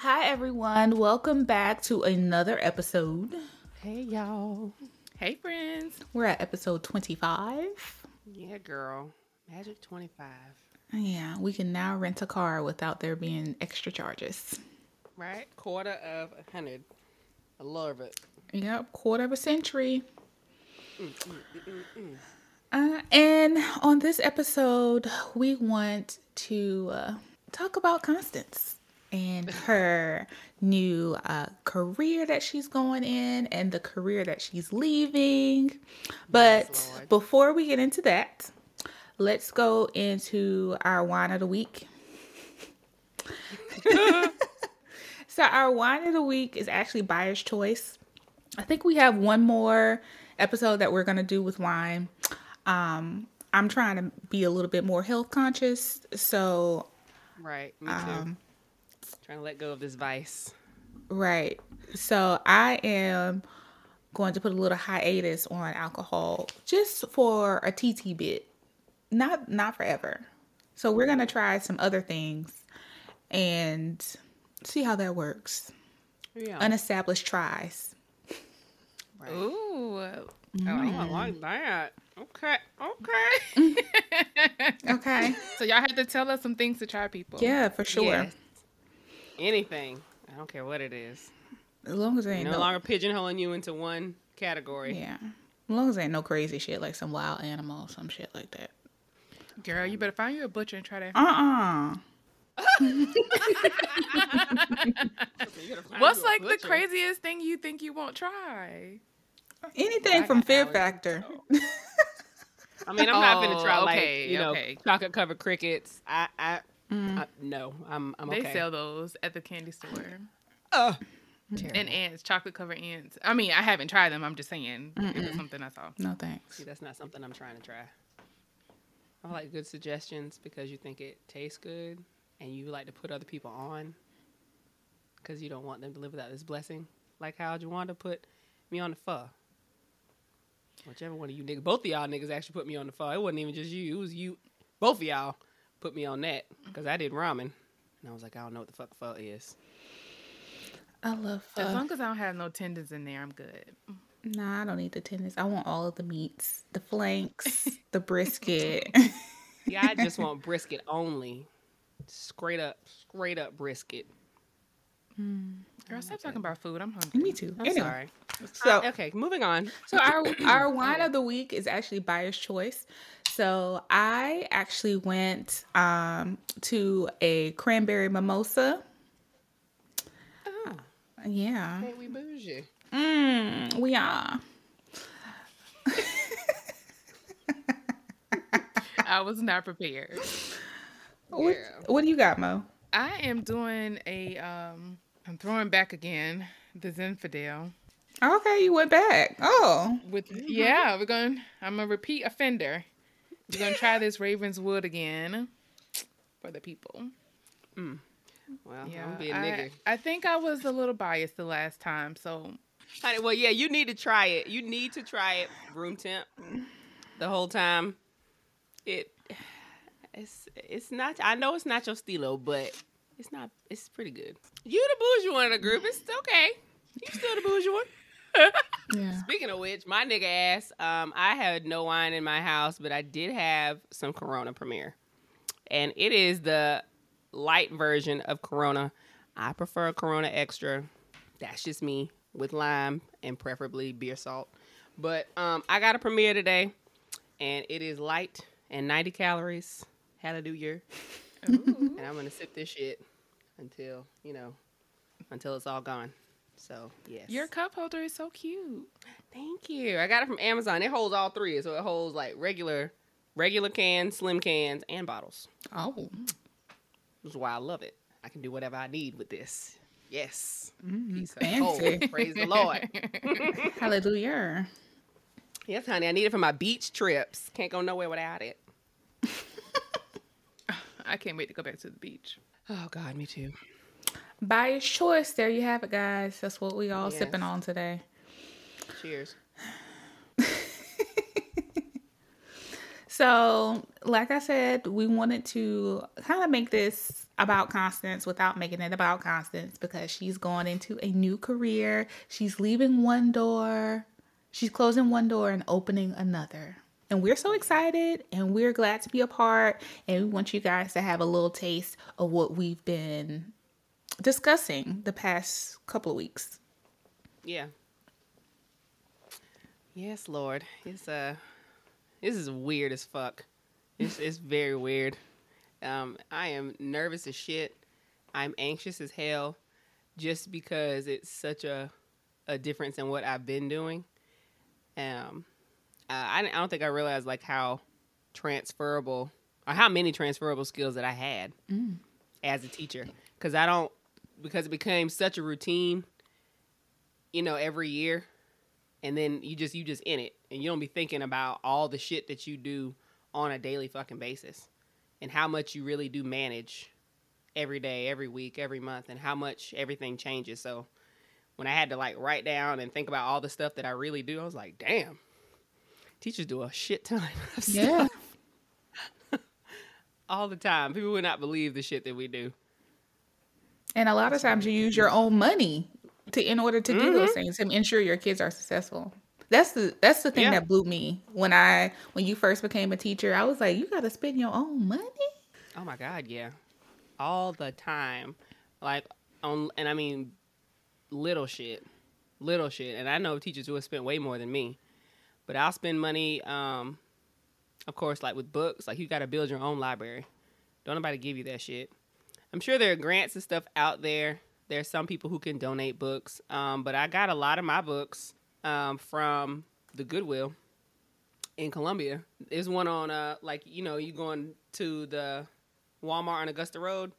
Hi, everyone. Welcome back to another episode. Hey, y'all. Hey, friends. We're at episode 25. Yeah, girl. Magic 25. Yeah, we can now rent a car without there being extra charges. Right? Quarter of a hundred. I love it. Yep, quarter of a century. Mm, mm, mm, uh, and on this episode, we want to uh, talk about Constance and her new uh, career that she's going in and the career that she's leaving. But Yes, before we get into that, let's go into our wine of the week. so, our wine of the week is actually buyer's choice. I think we have one more episode that we're going to do with wine. Um, I'm trying to be a little bit more health conscious. So, Right. Me too. um, Trying to let go of this vice. Right. So I am going to put a little hiatus on alcohol just for a TT bit. Not not forever. So we're going to try some other things and see how that works. Yeah. Unestablished tries. right. Ooh. Oh, I like mm. that. Okay. Okay. Okay. So, y'all had to tell us some things to try, people. yeah, for sure. Yes. Anything. I don't care what it is. As long as there ain't no, no, longer pigeonholing you into one category. Yeah. As long as there ain't no crazy shit like some wild animal or some shit like that. Girl, you better find you a butcher and try that. Uh-uh. What's like the craziest thing you think you won't try? Anything I from Fear Factor. I mean, I'm not Oh, gonna try okay, like you know okay. chocolate covered crickets. I, I, Mm. I no, I'm, I'm They okay. sell those at the candy store. Ugh. And ants, chocolate covered ants. I mean, I haven't tried them. I'm just saying it was something I saw. No thanks. See, that's not something I'm trying to try. I like good suggestions because you think it tastes good, and you like to put other people on because you don't want them to live without this blessing. Like how you want to put me on the pho. Whichever one of you niggas, both of y'all niggas actually put me on the pho. It wasn't even just you; it was you. Both of y'all put me on that because I did ramen, and I was like, I don't know what the fuck pho is. I love As long as I don't have no tendons in there, I'm good. Nah, I don't need the tendons. I want all of the meats, the flanks, the brisket. Yeah, I just want brisket only, straight up, straight up brisket. Girl, stop talking about food. I'm hungry. Me too. I'm Anyway, sorry. So, Uh, okay, moving on. so our our wine of the week is actually buyer's choice. So I actually went um, to a cranberry mimosa. Oh, Yeah, hey, we bougie. mm, we are. I was not prepared. What, Yeah. what do you got, Mo? I am doing a um I'm throwing back again the Zinfandel Okay, you went back. Oh, with yeah, we're going I'm a repeat offender. We're going to try this Ravenswood again for the people. Mm. Well, Yeah. I'm being I, nigga. I think I was a little biased the last time, so Honey, well, yeah, you need to try it. You need to try it room temp the whole time. It, it's, it's not. I know it's not your stilo, but it's not. It's pretty good. You the bougie one of the group. It's okay. You still the bougie one. Yeah. Speaking of which, my nigga ass, um, I had no wine in my house, but I did have some Corona Premier, and it is the light version of Corona. I prefer Corona Extra. That's just me with lime and preferably beer salt. But um, I got a Premier today, and it is light and 90 calories. Hallelujah. and I'm gonna sip this shit until you know, until it's all gone. So yes. your cup holder is so cute. Thank you. I got it from Amazon. It holds all three, so it holds like regular, regular cans, slim cans, and bottles. Oh, This is why I love it. I can do whatever I need with this. Yes. Mm, Piece fancy. Praise the Lord. Hallelujah. Yes, honey. I need it for my beach trips. Can't go nowhere without it. I can't wait to go back to the beach. Oh God, me too. By choice, there you have it, guys. That's what we all Yes. sipping on today. Cheers. So, like I said, we wanted to kind of make this about Constance without making it about Constance because she's going into a new career. She's leaving one door, she's closing one door and opening another. And we're so excited and we're glad to be a part. And we want you guys to have a little taste of what we've been discussing the past couple of weeks. Yeah. Yes, Lord. It's uh this is weird as fuck. It's it's very weird. Um I am nervous as shit. I'm anxious as hell just because it's such a a difference in what I've been doing. Um uh, I I don't think I realized like how transferable or how many transferable skills that I had as a teacher cuz I don't because it became such a routine you know, every year, and then you just you just in it, and you don't be thinking about all the shit that you do on a daily fucking basis, and how much you really do manage every day, every week, every month, and how much everything changes. So when I had to like write down and think about all the stuff that I really do, I was like, damn, teachers do a shit ton of stuff all the time. People would not believe the shit that we do. And a lot of times you use your own money to in order to do those things to ensure your kids are successful. That's the that's the thing Yeah. that blew me when I when you first became a teacher. I was like, you got to spend your own money. Oh my god, yeah. All the time. Like on and I mean little shit. Little shit. And I know teachers who have spent way more than me. But I'll spend money um of course like with books, like you got to build your own library. Don't nobody give you that shit. I'm sure there are grants and stuff out there. There's some people who can donate books. Um but I got a lot of my books um from the Goodwill in Columbia. There's one on uh like you know you going to the Walmart on Augusta Road.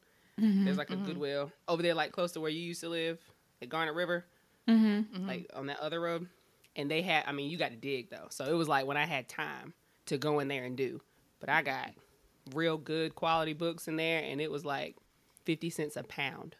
There's like a Goodwill over there, like close to where you used to live at Garnet River, Mm-hmm. like on that other road. And they had, I mean, you got to dig though. So it was like when I had time to go in there and do. But I got real good quality books in there, and it was like fifty cents a pound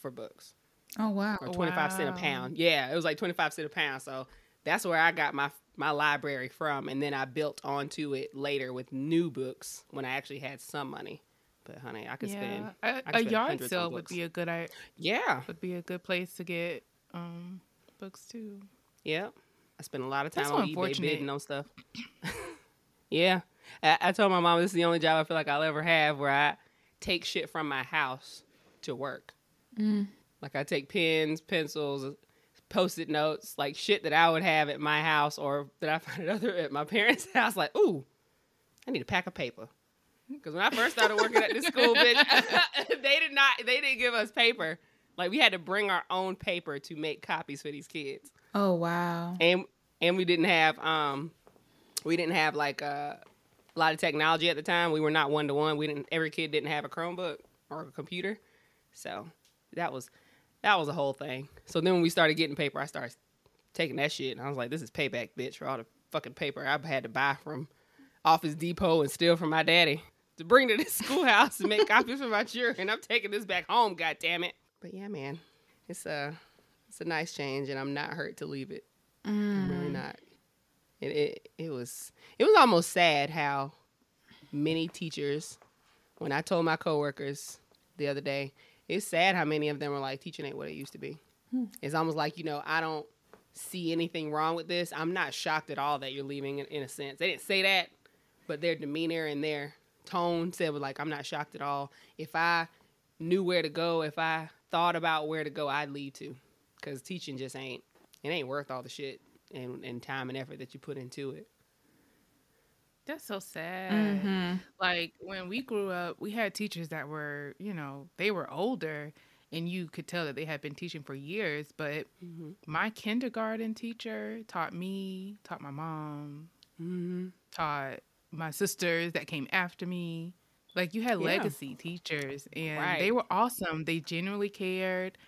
for books Oh wow. or 25 cent a pound. Yeah, it was like 25 cent a pound. So that's where I got my my library from and then I built onto it later with new books when I actually had some money. But honey, I could spend a, I could a spend yard sale would be a good i- Yeah. would be a good place to get um books too. Yeah. I spent a lot of time That's on so eBay unfortunate. bidding on stuff. yeah. I, I told my mom this is the only job I feel like I'll ever have where I take shit from my house to work. Like I take pens, pencils, post-it notes, like shit that I would have at my house or that I find at other at my parents' house. Like, ooh, I need a pack of paper. Because when I first started working at this school, bitch, they did not, they didn't give us paper. Like we had to bring our own paper to make copies for these kids Oh wow. and and we didn't have um we didn't have like uh, a lot of technology at the time. We were not one to one. We didn't every kid didn't have a Chromebook or a computer. So that was that was a whole thing. So then when we started getting paper, I started taking that shit and I was like, this is payback, bitch, for all the fucking paper I had to buy from Office Depot and steal from my daddy to bring to this schoolhouse and make copies for my children. I'm taking this back home, god damn it. But yeah, man. It's a it's a nice change and I'm not hurt to leave it. I'm really mm. not. It, it it was it was almost sad how many teachers when I told my coworkers the other day, it's sad how many of them were like teaching ain't what it used to be. Hmm. It's almost like, you know, I don't see anything wrong with this. I'm not shocked at all that you're leaving in, in a sense. They didn't say that, but their demeanor and their tone said was like, I'm not shocked at all. If I knew where to go, if I thought about where to go, I'd leave too. Cause teaching just ain't it ain't worth all the shit and, and time and effort that you put into it. That's so sad. Mm-hmm. Like when we grew up, we had teachers that were, you know, they were older and you could tell that they had been teaching for years. But Mm-hmm. my kindergarten teacher taught me, taught my mom, Mm-hmm. taught my sisters that came after me. Like you had Yeah. legacy teachers and Right. they were awesome. They genuinely cared.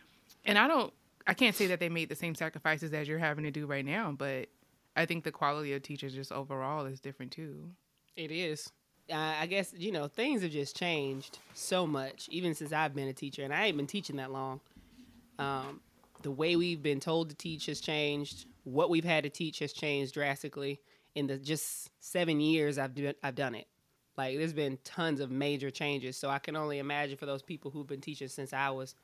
And I don't, I can't say that they made the same sacrifices as you're having to do right now, but I think the quality of teachers just overall is different too. It is. Uh, I guess you know things have just changed so much, even since I've been a teacher, and I ain't been teaching that long. Um, the way we've been told to teach has changed. What we've had to teach has changed drastically in the just seven years I've do, I've done it. Like there's been tons of major changes, so I can only imagine for those people who've been teaching since I was,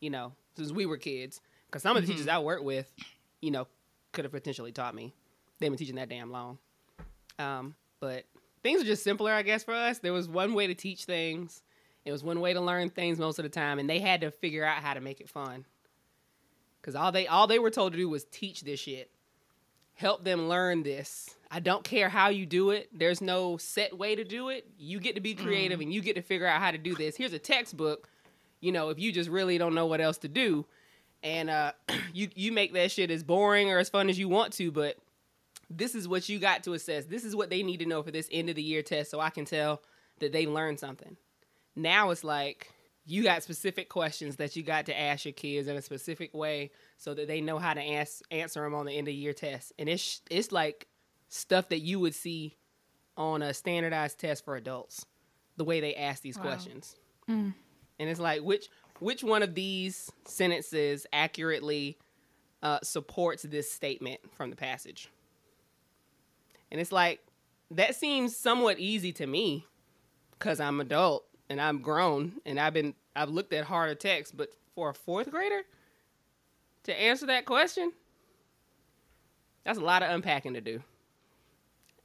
you know, since we were kids. Because some of the teachers I work with, you know, could have potentially taught me. They've been teaching that damn long. Um, but things are just simpler, I guess, for us. There was one way to teach things. It was one way to learn things most of the time, and they had to figure out how to make it fun. Cause all they all they were told to do was teach this shit, help them learn this. I don't care how you do it. There's no set way to do it. You get to be creative, and you get to figure out how to do this. Here's a textbook. You know, if you just really don't know what else to do, and uh, you you make that shit as boring or as fun as you want to, but this is what you got to assess. This is what they need to know for this end of the year test so I can tell that they learned something. Now it's like you got specific questions that you got to ask your kids in a specific way so that they know how to ask, answer them on the end of year test. And it's it's like stuff that you would see on a standardized test for adults. The way they ask these Wow. questions. And it's like which which one of these sentences accurately uh, supports this statement from the passage? And it's like that seems somewhat easy to me because I'm adult and I'm grown and I've been I've looked at harder texts, but for a fourth grader to answer that question, that's a lot of unpacking to do.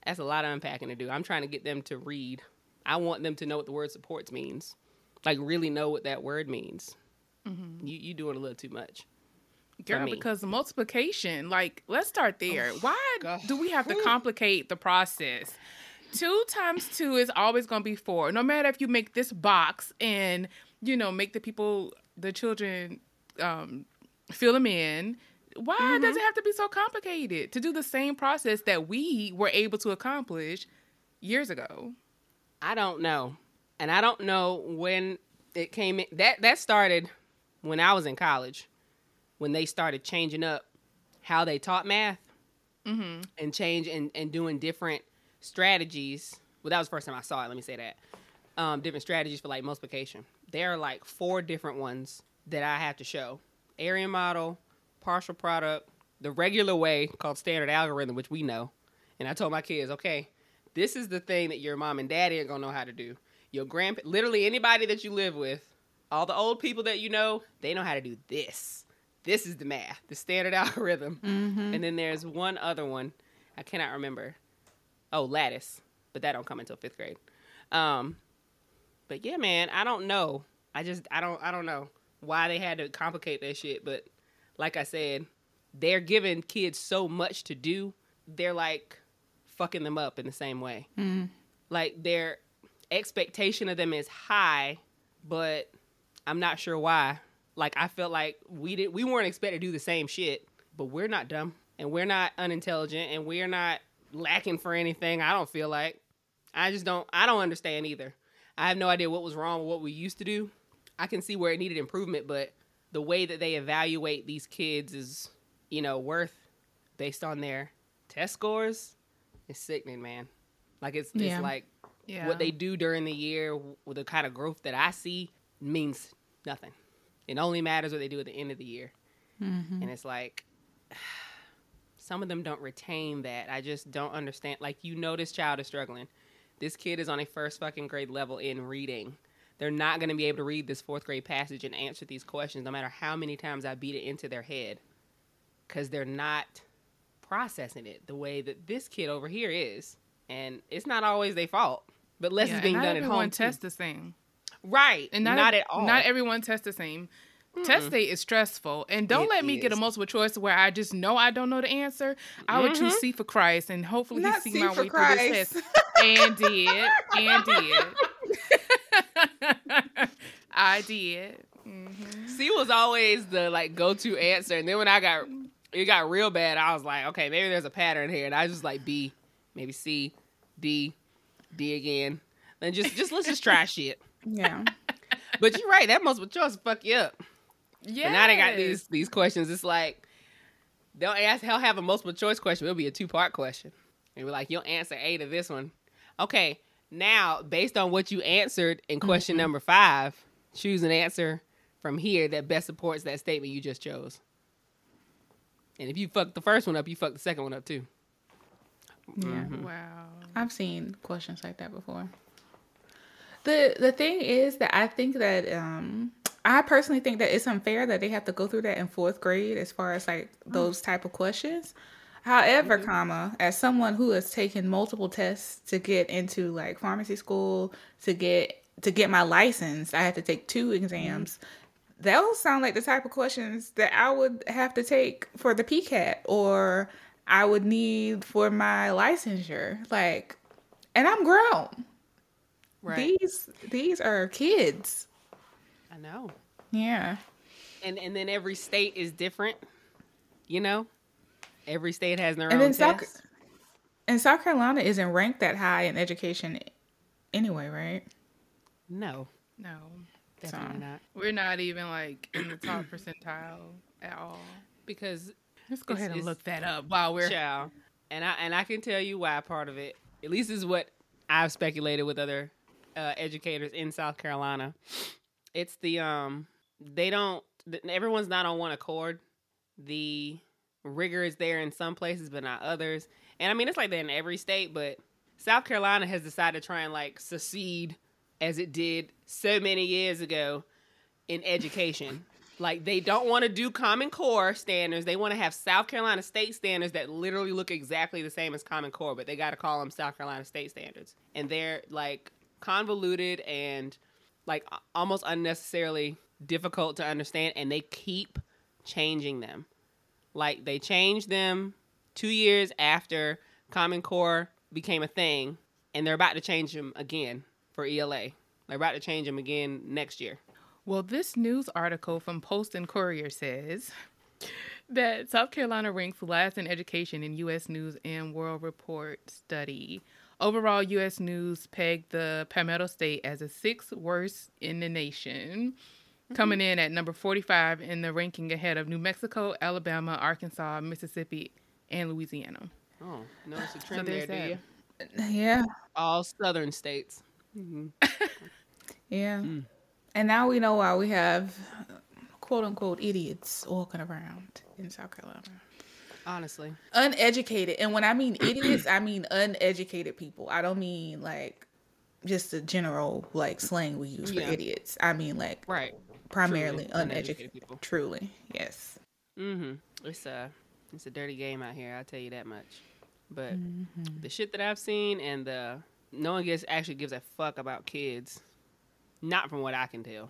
That's a lot of unpacking to do. I'm trying to get them to read. I want them to know what the word supports means, like really know what that word means. You you doing a little too much. Girl, because the multiplication, like, let's start there. Why God. do we have to complicate the process? Two times two is always going to be four. No matter if you make this box and, you know, make the people, the children, um, fill them in. Why Mm-hmm. does it have to be so complicated to do the same process that we were able to accomplish years ago? I don't know, and I don't know when it came in. That that started when I was in college, when they started changing up how they taught math, and change and and doing different strategies. Well, that was the first time I saw it. Let me say that. Um, different strategies for like multiplication. There are like four different ones that I have to show: area model, partial product, the regular way called standard algorithm, which we know. And I told my kids, okay, this is the thing that your mom and daddy ain't gonna know how to do. Your grandpa, literally anybody that you live with, all the old people that you know, they know how to do this. This is the math, the standard algorithm. And then there's one other one, I cannot remember. Oh, lattice, but that don't come until fifth grade. Um, but yeah, man, I don't know. I just I don't I don't know why they had to complicate that shit. But like I said, they're giving kids so much to do. They're like fucking them up in the same way. Like their expectation of them is high, but I'm not sure why. Like I felt like we did we weren't expected to do the same shit, but we're not dumb and we're not unintelligent and we're not lacking for anything. I don't feel like. I just don't I don't understand either. I have no idea what was wrong with what we used to do. I can see where it needed improvement, but the way that they evaluate these kids is, you know, worth based on their test scores is sickening, man. Like it's Yeah. it's like Yeah. what they do during the year with the kind of growth that I see means nothing. It only matters what they do at the end of the year. Mm-hmm. And it's like some of them don't retain that. I just don't understand. Like you know this child is struggling. This kid is on a first fucking grade level in reading. They're not going to be able to read this fourth grade passage and answer these questions no matter how many times I beat it into their head cuz they're not processing it the way that this kid over here is. And it's not always their fault. But less Yeah, is being done at everyone home. too. tests the same. Right. And not, not, at all. Not everyone tests the same. Test day is stressful, and don't It let me get a multiple choice where I just know I don't know the answer. I would choose mm-hmm. C for Christ, and hopefully Not he see my way Christ. through this test. And did, and did. I did. Mm-hmm. C was always the like go to answer, and then when I got it got real bad, I was like, okay, maybe there's a pattern here, and I just like B, maybe C, D, D again, and just just let's just try shit. Yeah. But you're right, that multiple choice fuck you up. Yeah. Now they got these these questions. It's like they'll ask they'll have a multiple choice question. It'll be a two part question. And we're like, you'll answer A to this one. Okay, now based on what you answered in question mm-hmm. number five, choose an answer from here that best supports that statement you just chose. And if you fuck the first one up, you fuck the second one up too. Yeah. Mm-hmm. Wow. I've seen questions like that before. The the thing is that I think that um I personally think that it's unfair that they have to go through that in fourth grade as far as like oh. those type of questions. However, mm-hmm. comma, as someone who has taken multiple tests to get into like pharmacy school, to get to get my license, I had to take two exams. Mm-hmm. Those sound like the type of questions that I would have to take for the PCAT or I would need for my licensure. Like, and I'm grown. Right. These these are kids. I know. Yeah. And and then every state is different. You know? Every state has their And own then South test. and South Carolina isn't ranked that high in education anyway, right? No, No. definitely So- not. We're not even like in the top percentile at all. Because Let's go It's- ahead and look that up while we're Child. And I and I can tell you why part of it. At least is what I've speculated with other uh, educators in South Carolina. It's the um they don't everyone's not on one accord. The rigor is there in some places but not others. And I mean it's like that in every state, but South Carolina has decided to try and like secede as it did so many years ago in education. Like they don't want to do Common Core standards. They want to have South Carolina state standards that literally look exactly the same as Common Core, but they got to call them South Carolina state standards. And they're like convoluted and like almost unnecessarily difficult to understand and they keep changing them. Like they changed them 2 years after Common Core became a thing and they're about to change them again for ELA. They're about to change them again next year. Well, this news article from Post and Courier says that South Carolina ranks last in education in U.S. News and World Report study. Overall, U.S. News pegged the Palmetto State as the sixth worst in the nation, mm-hmm. coming in at number 45 in the ranking ahead of New Mexico, Alabama, Arkansas, Mississippi, and Louisiana. Oh, no, it's a trend there, there's do you? Yeah. All southern states. Mm-hmm. Yeah. Hmm. And now we know why we have quote unquote idiots walking around in South Carolina. Honestly. Uneducated. And when I mean idiots, I mean uneducated people. I don't mean like just the general like slang we use for Yeah. idiots. I mean like Right. primarily Truly uneducated uneducated people. Truly. Yes. Mm-hmm. It's a it's a dirty game out here, I'll tell you that much. But the shit that I've seen and the no one gets actually gives a fuck about kids. Not from what I can tell.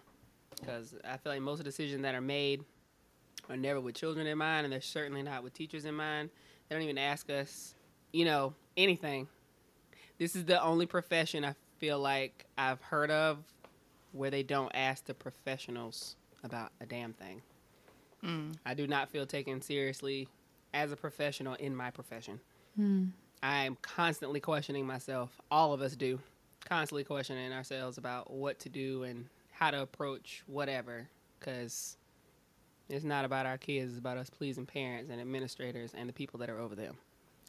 Because I feel like most of the decisions that are made are never with children in mind and they're certainly not with teachers in mind. They don't even ask us, you know, anything. This is the only profession I feel like I've heard of where they don't ask the professionals about a damn thing. Hmm. I do not feel taken seriously as a professional in my profession. Hmm. I am constantly questioning myself. All of us do. Constantly questioning ourselves about what to do and how to approach whatever. Because it's not about our kids, it's about us pleasing parents and administrators and the people that are over them.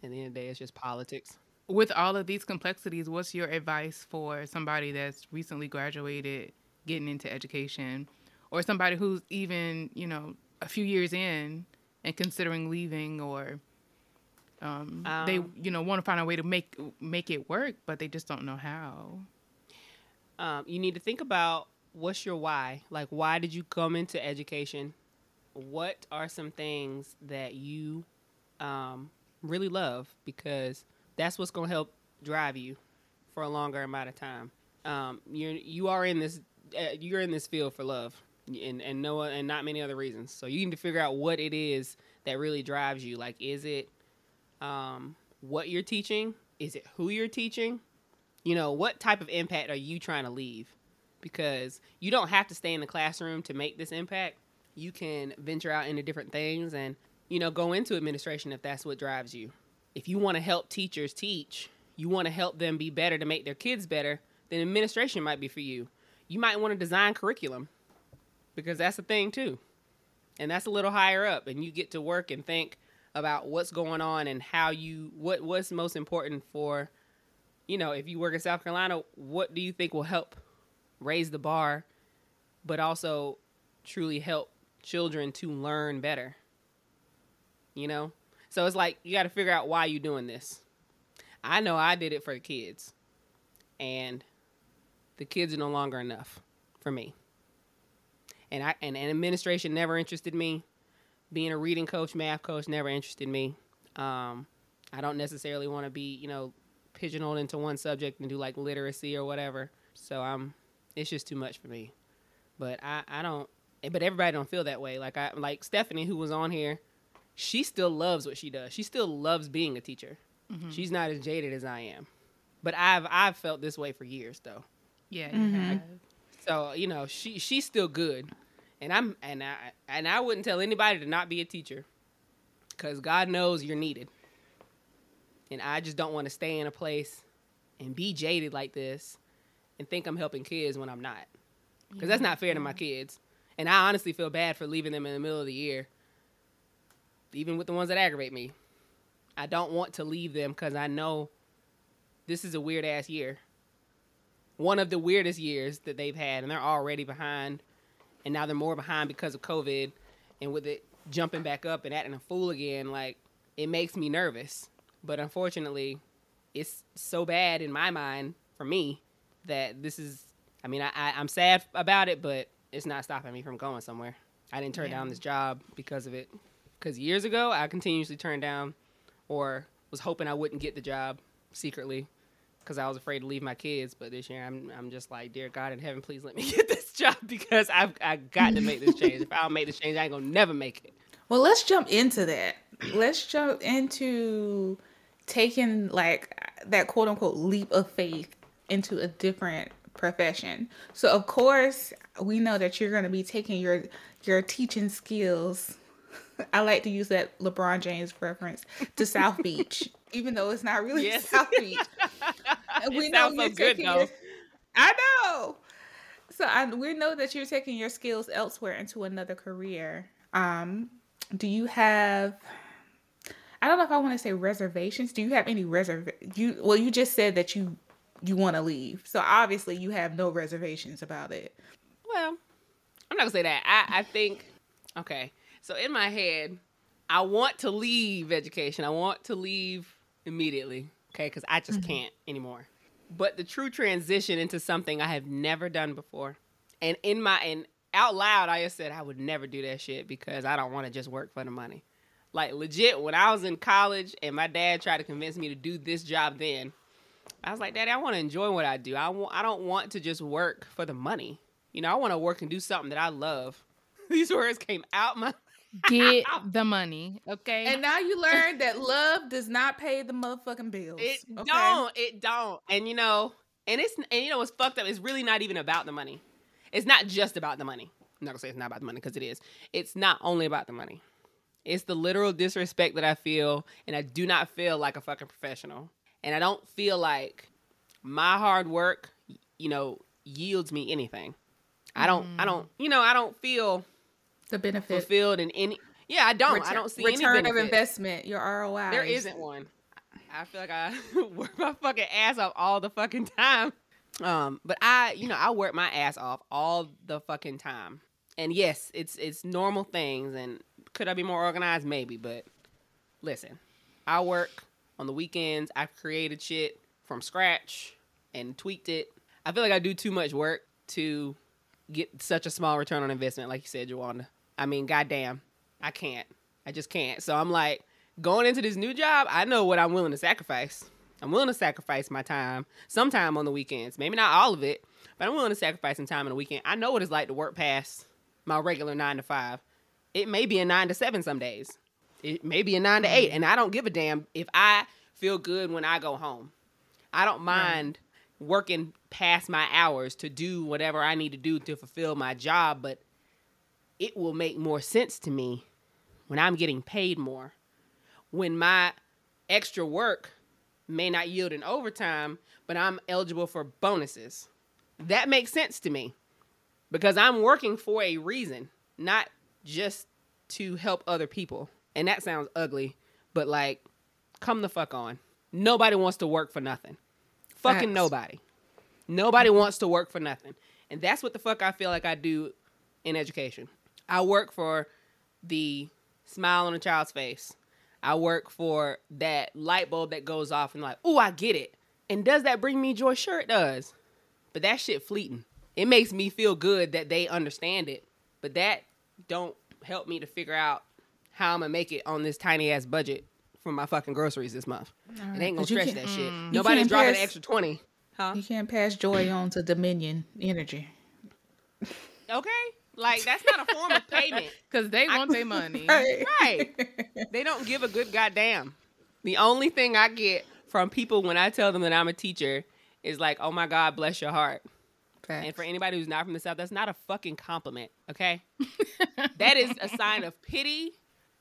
At the end of the day, it's just politics. With all of these complexities, what's your advice for somebody that's recently graduated, getting into education, or somebody who's even, you know, a few years in and considering leaving, or um, they, Um, you know, want to find a way to make make it work, but they just don't know how. um, you need to think about what's your why. Like, why did you come into education? What are some things that you um, really love? Because that's what's going to help drive you for a longer amount of time. Um, you're you are in this uh, you're in this field for love and and no and not many other reasons. So you need to figure out what it is that really drives you. Like, is it um, what you're teaching? Is it who you're teaching? you know what type of impact are you trying to leave because you don't have to stay in the classroom to make this impact you can venture out into different things and you know go into administration if that's what drives you if you want to help teachers teach you want to help them be better to make their kids better then administration might be for you you might want to design curriculum because that's a thing too and that's a little higher up and you get to work and think about what's going on and how you what what's most important for you know if you work in south carolina what do you think will help raise the bar but also truly help children to learn better you know? So it's like you got to figure out why you're doing this. I know i did it for the kids and the kids are no longer enough for me. And I and, and administration never interested me. Being a reading coach, math coach never interested me. Um, I don't necessarily want to be, you know, pigeonholed into one subject and do like literacy or whatever. So I'm, it's just too much for me. But I, I don't. But everybody don't feel that way. Like I, like Stephanie, who was on here, she still loves what she does. She still loves being a teacher. Mm-hmm. She's not as jaded as I am. But I've I've felt this way for years though. Yeah, mm-hmm. So you know, she she's still good, and I'm and I and I wouldn't tell anybody to not be a teacher, because God knows you're needed. And I just don't want to stay in a place and be jaded like this, and think I'm helping kids when I'm not, because that's not fair to my kids. And I honestly feel bad for leaving them in the middle of the year, even with the ones that aggravate me. I don't want to leave them because I know this is a weird ass year one of the weirdest years that they've had, and they're already behind, and now they're more behind because of COVID, and with it jumping back up and acting a fool again, like it makes me nervous. But unfortunately, it's so bad in my mind for me that this is. I mean, I, I am sad about it, but it's not stopping me from going somewhere. I didn't turn yeah. down this job because of it. Because years ago, I continuously turned down, or was hoping I wouldn't get the job secretly because I was afraid to leave my kids. But this year, I'm I'm just like, dear God in heaven, please let me get this job because I've I got to make this change. if I don't make this change, I ain't gonna never make it. Well, let's jump into that. Let's jump into taking like that quote unquote leap of faith into a different profession. So of course, we know that you're going to be taking your your teaching skills. I like to use that LeBron James reference to South Beach even though it's not really yes. South Beach. We know you're so taking your, I know. So I, we know that you're taking your skills elsewhere into another career. Um, do you have? I don't know if I want to say reservations. Do you have any reserv? You well, you just said that you you want to leave, so obviously you have no reservations about it. Well, I'm not gonna say that. I I think okay. So in my head, I want to leave education. I want to leave immediately, okay? Because I just mm-hmm. can't anymore. But the true transition into something I have never done before, and in my and out loud, I just said I would never do that shit because I don't want to just work for the money. Like legit, when I was in college and my dad tried to convince me to do this job, then I was like, Daddy, I want to enjoy what I do. I want, I don't want to just work for the money. You know, I want to work and do something that I love. These words came out my Get the money, okay? And now you learn that love does not pay the motherfucking bills. It okay? don't. It don't. And you know, and it's and you know what's fucked up? It's really not even about the money. It's not just about the money. I'm not gonna say it's not about the money because it is. It's not only about the money. It's the literal disrespect that I feel, and I do not feel like a fucking professional. And I don't feel like my hard work, you know, yields me anything. I don't. Mm. I don't. You know, I don't feel the benefit fulfilled in any. Yeah, I don't. Return, I don't see any return of investment. Your ROI. There isn't one. I feel like I work my fucking ass off all the fucking time. Um, but I, you know, I work my ass off all the fucking time. And yes, it's it's normal things. And could I be more organized? Maybe. But listen, I work on the weekends. I've created shit from scratch and tweaked it. I feel like I do too much work to get such a small return on investment, like you said, Jawanda. I mean, goddamn, I can't. I just can't. So I'm like, going into this new job, I know what I'm willing to sacrifice. I'm willing to sacrifice my time, sometime on the weekends. Maybe not all of it, but I'm willing to sacrifice some time on the weekend. I know what it's like to work past my regular nine to five. It may be a nine to seven some days. It may be a nine to eight, mm-hmm. and I don't give a damn if I feel good when I go home. I don't mind. Working past my hours to do whatever I need to do to fulfill my job, but it will make more sense to me when I'm getting paid more. When my extra work may not yield an overtime, but I'm eligible for bonuses. That makes sense to me because I'm working for a reason, not just to help other people. And that sounds ugly, but like, come the fuck on. Nobody wants to work for nothing. Fucking Facts. nobody. Nobody wants to work for nothing. And that's what the fuck I feel like I do in education. I work for the smile on a child's face. I work for that light bulb that goes off and like, oh, I get it. And does that bring me joy? Sure, it does. But that shit fleeting. It makes me feel good that they understand it. But that don't help me to figure out how I'm gonna make it on this tiny ass budget for my fucking groceries this month. It ain't gonna stretch can't- that shit. Mm. You Nobody's can't dropping an extra twenty. Huh? You can't pass joy on to Dominion Energy. Okay? Like that's not a form of payment. Because they want their money. Right. They don't give a good goddamn. The only thing I get from people when I tell them that I'm a teacher is like, "Oh my God, bless your heart." Facts. And for anybody who's not from the South, that's not a fucking compliment, okay? that is a sign of pity.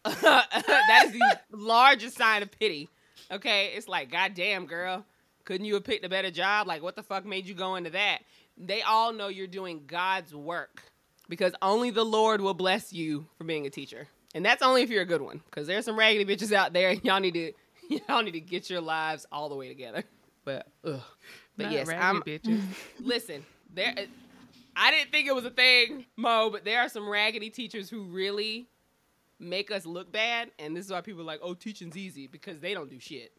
that is the largest sign of pity, okay? It's like, goddamn, girl, couldn't you have picked a better job? Like, what the fuck made you go into that? They all know you're doing God's work because only the Lord will bless you for being a teacher. And that's only if you're a good one, because there's some raggedy bitches out there. Y'all need to, y'all need to get your lives all the way together. But, ugh. But Not yes, I'm, bitches. listen, there. I didn't think it was a thing, Mo, but there are some raggedy teachers who really make us look bad, and this is why people are like, "Oh, teaching's easy," because they don't do shit.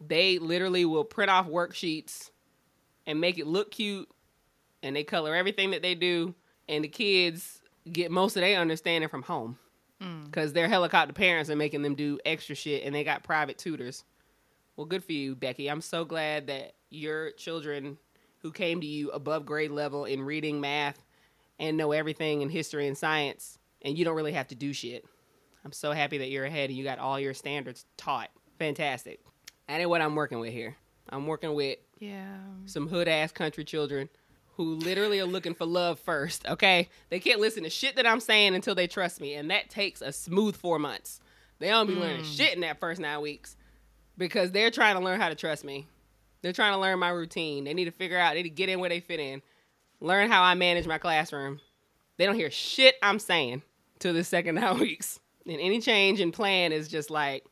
They literally will print off worksheets and make it look cute, and they color everything that they do, and the kids get most of their understanding from home mm. because their helicopter parents are making them do extra shit, and they got private tutors. Well, good for you, Becky. I'm so glad that your children who came to you above grade level in reading, math, and know everything in history and science, and you don't really have to do shit. I'm so happy that you're ahead and you got all your standards taught. Fantastic. That ain't what I'm working with here. I'm working with Yeah. some hood ass country children who literally are looking for love first, okay? They can't listen to shit that I'm saying until they trust me, and that takes a smooth four months. They don't be learning mm. shit in that first nine weeks because they're trying to learn how to trust me. They're trying to learn my routine. They need to figure out, they need to get in where they fit in, learn how I manage my classroom. They don't hear shit I'm saying till the second nine weeks. And any change in plan is just like,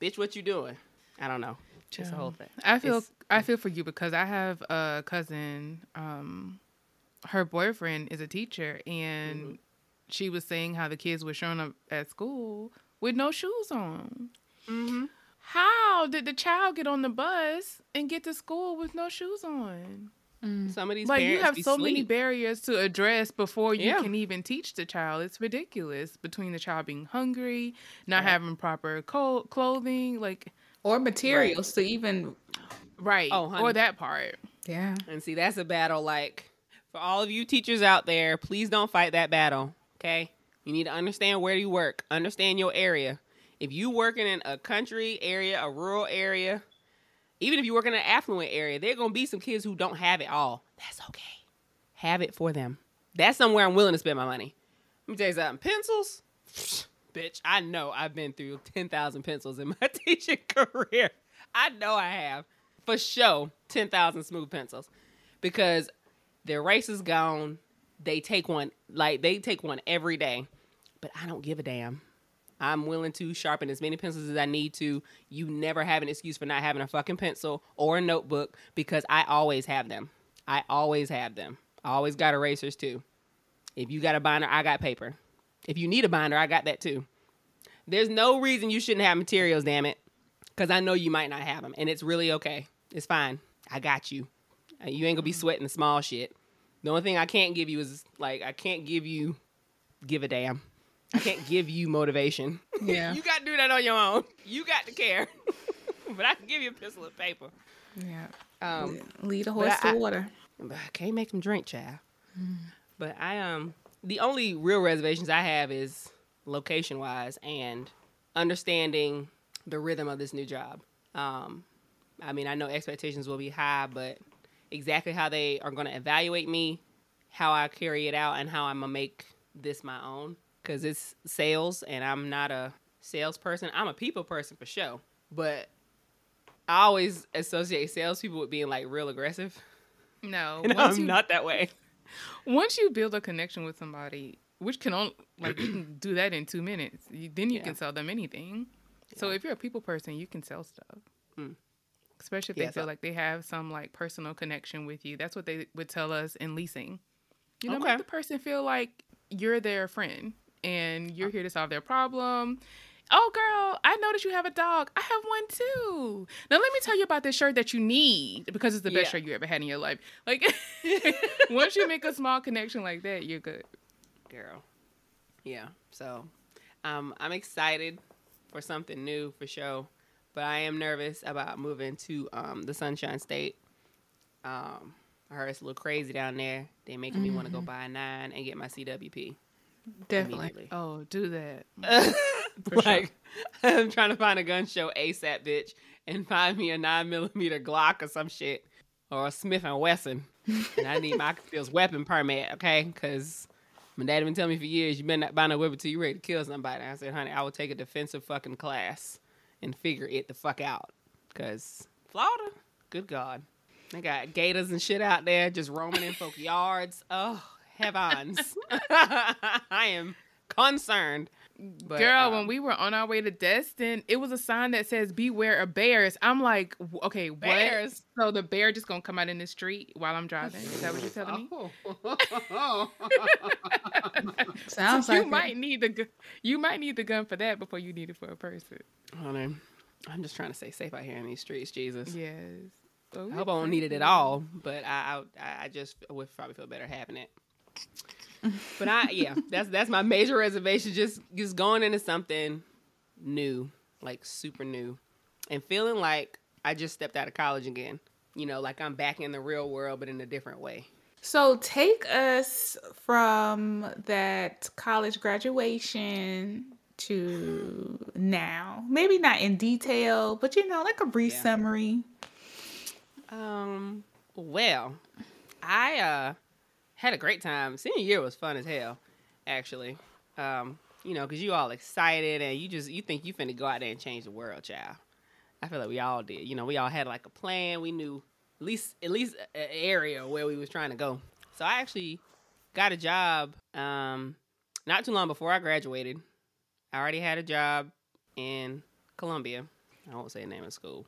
bitch, what you doing? I don't know. Just the whole thing. I feel It's- I feel for you because I have a cousin. Um, her boyfriend is a teacher, and Mm-hmm. she was saying how the kids were showing up at school with no shoes on. Mm-hmm. How did the child get on the bus and get to school with no shoes on? Mm. Some of these Like you have be so many barriers to address before you Yeah. can even teach the child. It's ridiculous between the child being hungry, not Right. having proper co- clothing, like or materials to even right, Oh, honey. or that part. yeah. And see, that's a battle. Like, for all of you teachers out there, please don't fight that battle. Okay? You need to understand where you work, understand your area. If you working in a country area, a rural area, even if you work in an affluent area, there gonna be some kids who don't have it all. That's okay. Have it for them. That's somewhere I'm willing to spend my money. Let me tell you something. Pencils, bitch. I know I've been through ten thousand pencils in my teaching career. I know I have for sure ten thousand smooth pencils because their race is gone. They take one like they take one every day, but I don't give a damn. I'm willing to sharpen as many pencils as I need to. You never have an excuse for not having a fucking pencil or a notebook because I always have them. I always have them. I always got erasers too. If you got a binder, I got paper. If you need a binder, I got that too. There's no reason you shouldn't have materials, damn it. Because I know you might not have them. And it's really okay. It's fine. I got you. Uh, You ain't gonna be sweating the small shit. The only thing I can't give you is like, I can't give you give a damn. I can't give you motivation. Yeah. you got to do that on your own. You got to care. but I can give you a pencil and paper. Yeah. Um, Lead a horse I- to water. but I can't make them drink, child. But I um the only real reservations I have is location wise and understanding the rhythm of this new job. Um, I mean, I know expectations will be high, but exactly how they are going to evaluate me, how I carry it out, and how I'm gonna make this my own because it's sales, and I'm not a salesperson. I'm a people person for sure, but I always associate salespeople with being like real aggressive. No, And I'm you, not that way. once you build a connection with somebody, which can only like you can do that in two minutes. You, then you Yeah. can sell them anything. So Yeah. if you're a people person, you can sell stuff. Mm. Especially if Yeah, they feel so- like they have some like personal connection with you. That's what they would tell us in leasing. You know, Okay. make the person feel like you're their friend and you're here to solve their problem. Oh, girl, I noticed you have a dog. I have one too. Now, let me tell you about this shirt that you need because it's the best Yeah. shirt you ever had in your life. Like, once you make a small connection like that, you're good. girl. Yeah. So, um, I'm excited for something new for sure, but I am nervous about moving to um the Sunshine State. Um, I heard it's a little crazy down there. They making me want to go buy a nine and get my CWP Definitely. Oh, do that. For sure. like, I'm trying to find a gun show ASAP, bitch, and find me a nine millimeter Glock or some shit, or a Smith and Wesson. and I need my feels weapon permit, okay? Because my dad been telling me for years, you better not buy no weapon until you're ready to kill somebody. I said, honey, I will take a defensive fucking class and figure it the fuck out. Because Florida, good God. They got gators and shit out there just roaming in folk yards. Oh, heavens. I am concerned. But, Girl, um, when we were on our way to Destin, it was a sign that says "Beware of bears." I'm like, okay, what? Bears? So the bear just gonna come out in the street while I'm driving? Is that what you're telling me? Oh. Sounds So like you might need the gu- you might need the gun for that before you need it for a person. Honey, I'm just trying to stay safe out here in these streets, Jesus. Yes. Well, I hope I don't need it at all, but I I, I just would probably feel better having it. But I yeah, that's that's my major reservation. Just just going into something new, like super new, and feeling like I just stepped out of college again. You know, like I'm back in the real world, but in a different way. So take us from that college graduation to now. Maybe not in detail, but you know, like a brief Yeah. summary. Um, well, I uh had a great time. Senior year was fun as hell, actually. Um, you know, cause you all excited and you just you think you finna go out there and change the world, child. I feel like we all did. You know, we all had like a plan. We knew at least at least an area where we was trying to go. So I actually got a job um not too long before I graduated. I already had a job in Columbia. I won't say the name of school.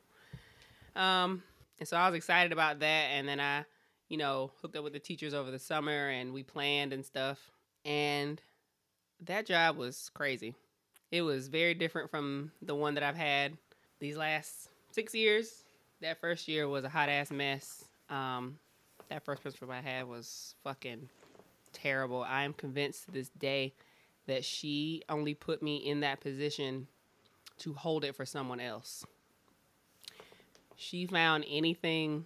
Um, and so I was excited about that. And then I, you know, hooked up with the teachers over the summer and we planned and stuff. And that job was crazy. It was very different from the one that I've had these last six years. That first year was a hot ass mess. Um, that first principal I had was fucking terrible. I am convinced to this day that she only put me in that position to hold it for someone else she found anything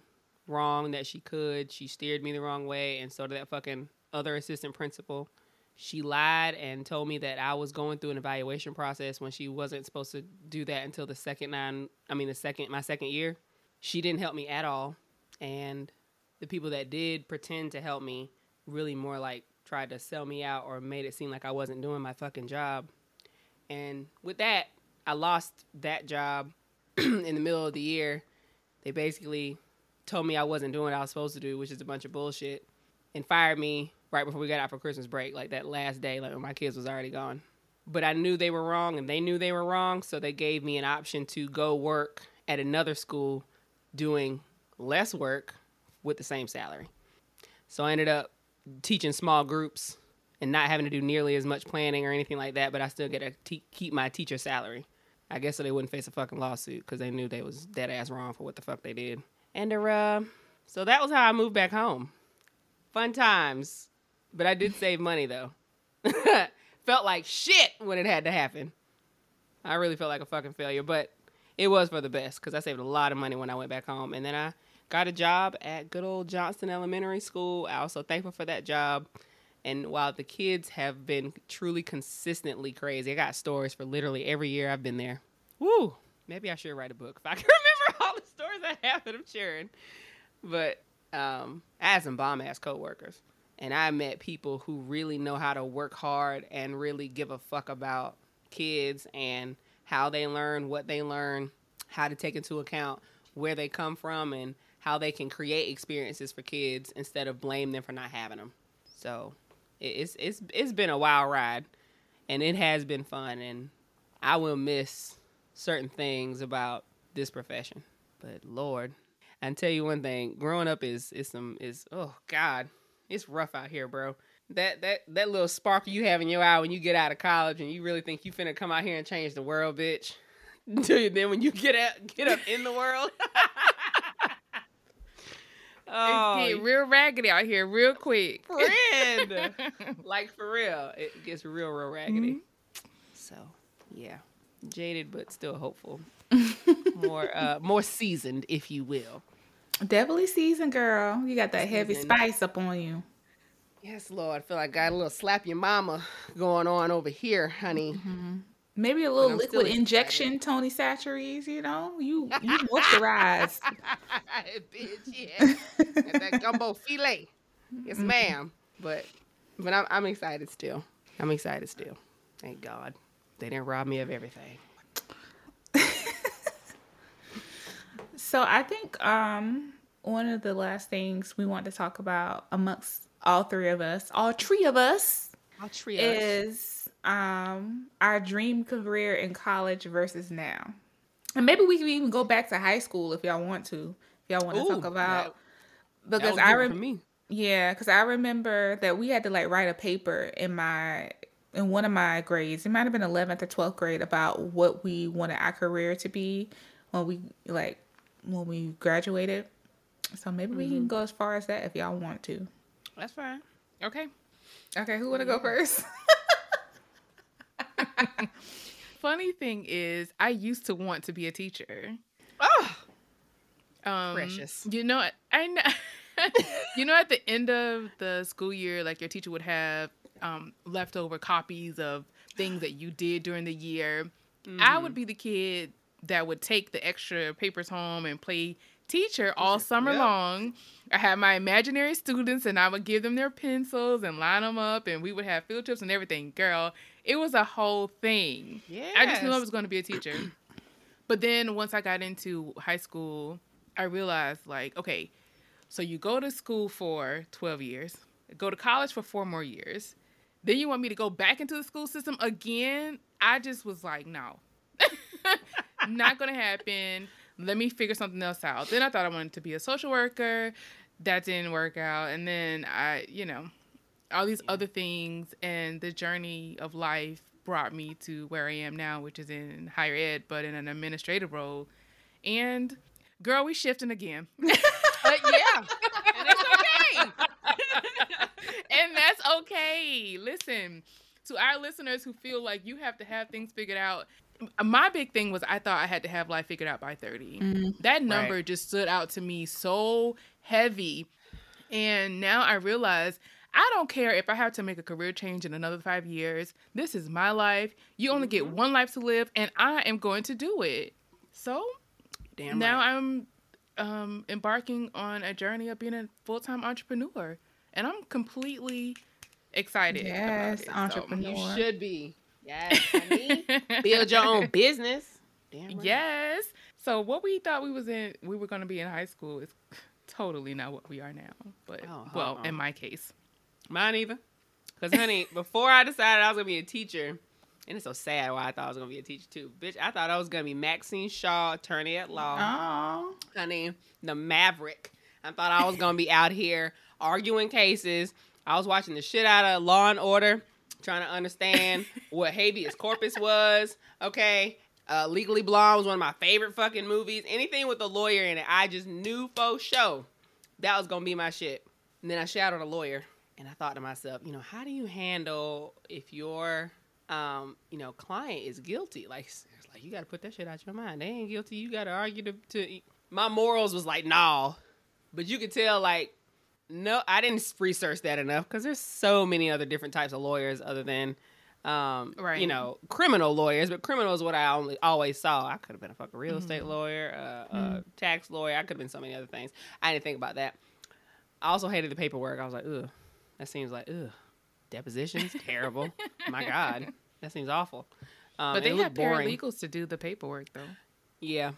wrong that she could. She steered me the wrong way, and so did that fucking other assistant principal. She lied and told me that I was going through an evaluation process when she wasn't supposed to do that until the second nine. I mean, the second my second year. She didn't help me at all, and the people that did pretend to help me really more like tried to sell me out or made it seem like I wasn't doing my fucking job. And with that, I lost that job in the middle of the year they basically told me I wasn't doing what I was supposed to do, which is a bunch of bullshit, and fired me right before we got out for Christmas break, like that last day, like when my kids was already gone. But I knew they were wrong, and they knew they were wrong, so they gave me an option to go work at another school, doing less work with the same salary. So I ended up teaching small groups and not having to do nearly as much planning or anything like that, but I still get to te- keep my teacher salary. I guess so they wouldn't face a fucking lawsuit because they knew they was dead ass wrong for what the fuck they did. And uh, so that was how I moved back home. Fun times, but I did save money though. felt like shit when it had to happen. I really felt like a fucking failure, but it was for the best because I saved a lot of money when I went back home. And then I got a job at good old Johnson Elementary School. I was thankful for that job. And while the kids have been truly consistently crazy, I got stories for literally every year I've been there. Woo! Maybe I should write a book if I can remember all the stories I have that I'm sharing. But um, I had some bomb ass coworkers, and I met people who really know how to work hard and really give a fuck about kids and how they learn, what they learn, how to take into account where they come from, and how they can create experiences for kids instead of blame them for not having them. So it's it's it's been a wild ride, and it has been fun, and I will miss certain things about this profession. But Lord, I tell you one thing: growing up is is some is oh God, it's rough out here, bro. That that that little spark you have in your eye when you get out of college and you really think you finna come out here and change the world, bitch. Until then, when you get out, get up in the world. oh, it's getting real raggedy out here, real quick. Friend, like for real, it gets real, real raggedy. Mm-hmm. So, yeah, jaded but still hopeful. More, uh, more seasoned, if you will. Definitely seasoned, girl. You got that seasoned. heavy spice up on you. Yes, Lord. I feel like I got a little slap your mama going on over here, honey. Mm-hmm. Maybe a little liquid injection, Tony Chachere's, you know? You you moisturize. Bitch, yeah. that gumbo filet. Yes, mm-hmm. ma'am. But but I'm I'm excited still. I'm excited still. Thank God. They didn't rob me of everything. So I think um one of the last things we want to talk about amongst all three of us, all three of us, all three is um our dream career in college versus now. And maybe we can even go back to high school if y'all want to. If y'all want to talk about that, because that I remember yeah, because I remember that we had to like write a paper in my in one of my grades. It might have been eleventh or twelfth grade about what we wanted our career to be when we like when we graduated. So maybe mm-hmm. we can mm-hmm. go as far as that if y'all want to. That's fine. Okay. Okay, who want to go first? Funny thing is, I used to want to be a teacher. Oh, um, precious. You know, I know. you know, at the end of the school year, like your teacher would have um, leftover copies of things that you did during the year. Mm-hmm. I would be the kid that would take the extra papers home and play teacher all summer yep. long. I had my imaginary students and I would give them their pencils and line them up and we would have field trips and everything. Girl, it was a whole thing. Yeah. I just knew I was going to be a teacher. but then once I got into high school, I realized like, okay, so you go to school for 12 years, go to college for 4 more years. Then you want me to go back into the school system again? I just was like, no. Not to happen let me figure something else out. Then I thought I wanted to be a social worker. That didn't work out. And then I, you know, all these other things and the journey of life brought me to where I am now, which is in higher ed, but in an administrative role. And girl, we shifting again. uh, yeah. and it's okay. and that's okay. Listen, to our listeners who feel like you have to have things figured out, my big thing was I thought I had to have life figured out by 30. Mm-hmm. That number right. just stood out to me so heavy. And now I realize I don't care if I have to make a career change in another five years. This is my life. You only get mm-hmm. one life to live, and I am going to do it. So Damn now right. I'm um, embarking on a journey of being a full time entrepreneur. And I'm completely excited. Yes, entrepreneur. So you should be. Yes, build your own business. Damn right. Yes. So what we thought we was in, we were going to be in high school is totally not what we are now. But oh, well, uh-uh. in my case, mine either. Because honey, before I decided I was gonna be a teacher, and it's so sad why I thought I was gonna be a teacher too, bitch. I thought I was gonna be Maxine Shaw, attorney at law. Oh, honey, the Maverick. I thought I was gonna be out here arguing cases. I was watching the shit out of Law and Order trying to understand what habeas corpus was. Okay. Uh, Legally Blonde was one of my favorite fucking movies. Anything with a lawyer in it, I just knew for show that was gonna be my shit. And then I shadowed a lawyer, and I thought to myself, you know, how do you handle if your, um, you know, client is guilty? Like, like you got to put that shit out your mind. They ain't guilty. You got to argue to, to. My morals was like, nah, but you could tell like no, I didn't research that enough because there's so many other different types of lawyers other than, um, right. you know, criminal lawyers. But criminal is what I only always saw. I could have been a fucking real estate mm-hmm. lawyer, uh, mm-hmm. uh, tax lawyer. I could have been so many other things. I didn't think about that. I also hated the paperwork. I was like, ugh, that seems like ugh, depositions terrible. My God, that seems awful. Um, but they have paralegals to do the paperwork though. Yeah,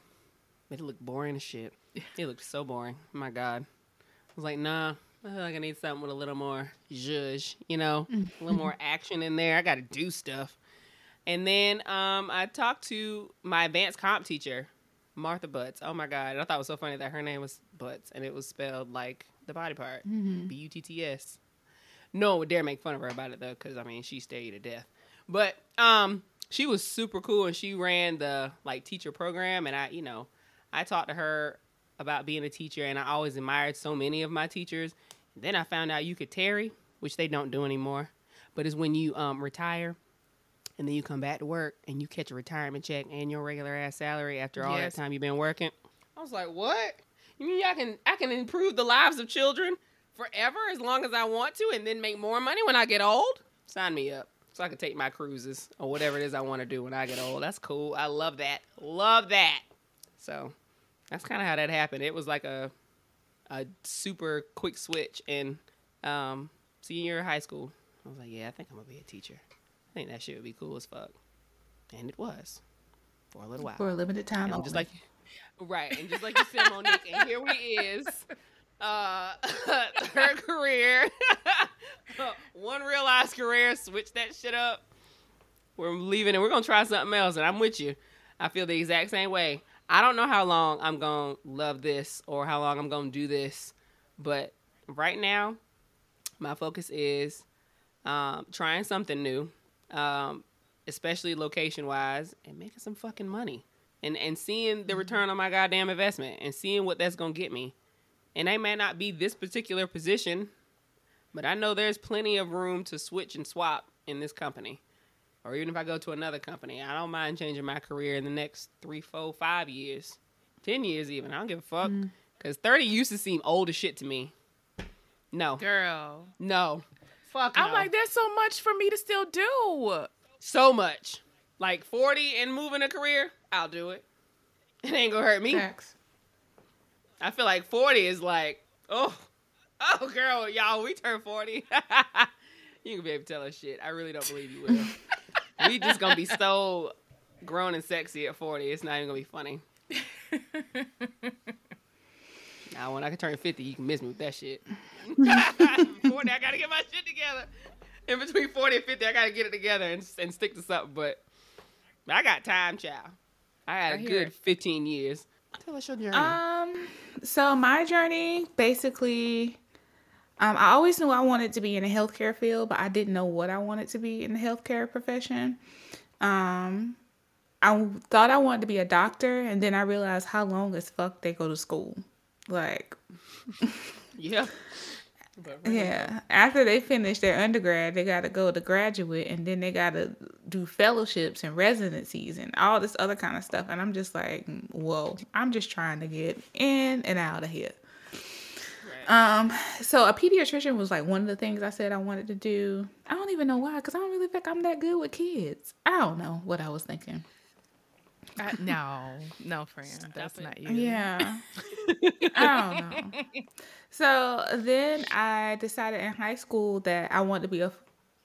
Made it looked boring as shit. It looked so boring. My God. I was like, nah, I feel like I need something with a little more zhuzh, you know, a little more action in there. I got to do stuff. And then um, I talked to my advanced comp teacher, Martha Butts. Oh my God. I thought it was so funny that her name was Butts and it was spelled like the body part B U T T S. No one would dare make fun of her about it though, because I mean, she stayed to death. But um, she was super cool and she ran the like teacher program. And I, you know, I talked to her about being a teacher and I always admired so many of my teachers. Then I found out you could TERI, which they don't do anymore. But it's when you um, retire and then you come back to work and you catch a retirement check and your regular ass salary after all Yes. that time you've been working. I was like, what? You mean I can I can improve the lives of children forever as long as I want to and then make more money when I get old? Sign me up. So I can take my cruises or whatever it is I want to do when I get old. That's cool. I love that. Love that. So that's kind of how that happened. It was like a a super quick switch in um, senior year of high school. I was like, yeah, I think I'm gonna be a teacher. I think that shit would be cool as fuck, and it was for a little while. For a limited time. And only. just like right, and just like you said, Monique, and here we is, uh, her career, one real realized career, switch that shit up. We're leaving and we're gonna try something else, and I'm with you. I feel the exact same way. I don't know how long I'm gonna love this or how long I'm gonna do this, but right now, my focus is um, trying something new, um, especially location wise, and making some fucking money and and seeing the return on my goddamn investment and seeing what that's gonna get me. And they may not be this particular position, but I know there's plenty of room to switch and swap in this company. Or even if I go to another company, I don't mind changing my career in the next three, four, five years, ten years even. I don't give a fuck. Mm. Cause thirty used to seem old as shit to me. No, Girl. no, fuck. I'm like, there's so much for me to still do. so much. Like forty and moving a career, I'll do it. It ain't gonna hurt me. Facts. I feel like 40 is like, oh, oh, girl, y'all, we turn 40. you can be able to tell us shit. I really don't believe you will. we just gonna be so grown and sexy at 40. It's not even gonna be funny. now, when I can turn 50, you can miss me with that shit. 40, I gotta get my shit together. In between 40 and 50, I gotta get it together and, and stick to something. But I got time, child. I had I a hear good it. 15 years. Tell us your journey. Um, so my journey basically, um, I always knew I wanted to be in the healthcare field, but I didn't know what I wanted to be in the healthcare profession. Um, I thought I wanted to be a doctor, and then I realized how long as fuck they go to school. Like, yeah. yeah, after they finish their undergrad, they got to go to graduate, and then they got to do fellowships and residencies and all this other kind of stuff. And I'm just like, whoa, I'm just trying to get in and out of here. Um, so a pediatrician was like one of the things I said I wanted to do. I don't even know why, because I don't really think I'm that good with kids. I don't know what I was thinking. I, no, no, friend. That's it. not you. Yeah. I don't know. So then I decided in high school that I wanted to be a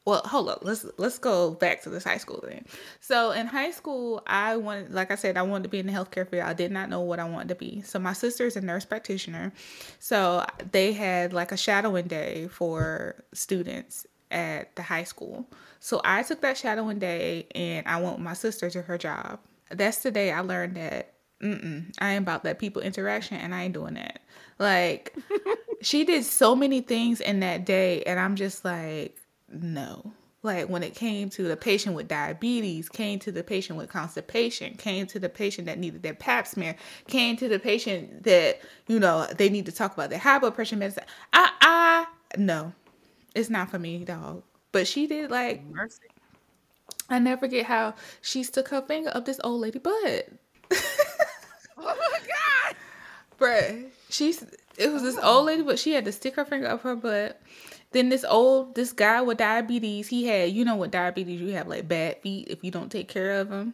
well, hold up. Let's let's go back to this high school thing. So in high school, I wanted, like I said, I wanted to be in the healthcare field. I did not know what I wanted to be. So my sister is a nurse practitioner, so they had like a shadowing day for students at the high school. So I took that shadowing day and I went with my sister to her job. That's the day I learned that mm-mm, I ain't about that people interaction and I ain't doing that. Like she did so many things in that day and I'm just like, no. Like when it came to the patient with diabetes, came to the patient with constipation, came to the patient that needed their pap smear, came to the patient that, you know, they need to talk about their high blood pressure medicine. I I no. It's not for me, dog. But she did like Mercy. I never forget how she stuck her finger up this old lady butt. Oh my god. Bruh, she's it was this old lady, but she had to stick her finger up her butt. Then this old this guy with diabetes, he had you know what diabetes you have like bad feet if you don't take care of them.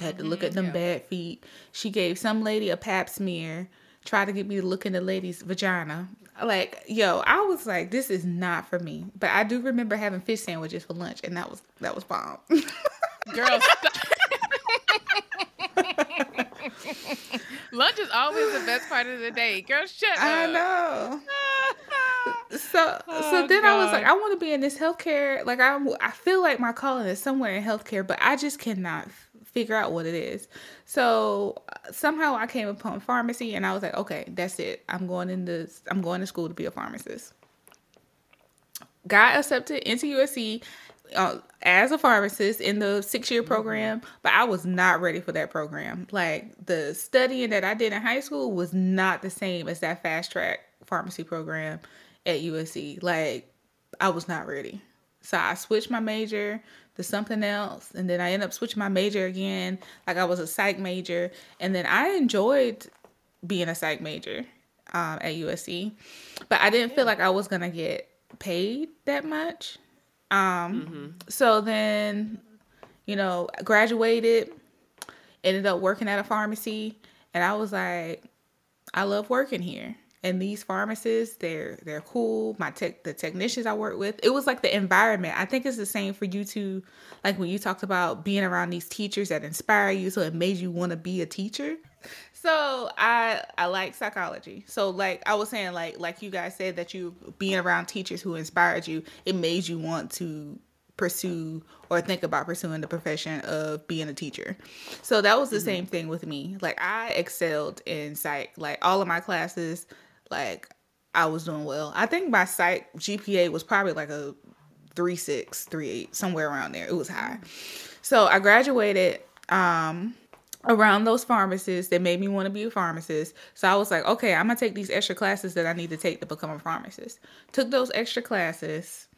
Had to look at mm-hmm, them yeah. bad feet. She gave some lady a pap smear. Tried to get me to look in the lady's vagina. Like, yo, I was like, this is not for me. But I do remember having fish sandwiches for lunch, and that was that was bomb. Girl, stop. Lunch is always the best part of the day. Girl, shut I up. I know. so Oh, so then I was like, I want to be in this healthcare. Like I I feel like my calling is somewhere in healthcare, but I just cannot f- figure out what it is. So uh, somehow I came upon pharmacy, and I was like, okay, that's it. I'm going into I'm going to school to be a pharmacist. Got accepted into USC uh, as a pharmacist in the six year program, but I was not ready for that program. Like the studying that I did in high school was not the same as that fast track pharmacy program at USC. Like I was not ready. So I switched my major to something else, and then I ended up switching my major again. Like I was a psych major, and then I enjoyed being a psych major um, at USC, but I didn't feel like I was gonna get paid that much. Um, so then, you know, graduated, ended up working at a pharmacy, and I was like, I love working here. And these pharmacists, they're they're cool. My tech the technicians I work with, it was like the environment. I think it's the same for you too. Like when you talked about being around these teachers that inspire you, so it made you want to be a teacher. So I I like psychology. So like I was saying, like like you guys said that you being around teachers who inspired you, it made you want to pursue or think about pursuing the profession of being a teacher. So that was the mm-hmm. same thing with me. Like I excelled in psych. Like all of my classes, like I was doing well. I think my psych GPA was probably like a three six, three eight, somewhere around there. It was high. So I graduated um around those pharmacists that made me want to be a pharmacist. So I was like, okay, I'm gonna take these extra classes that I need to take to become a pharmacist. Took those extra classes,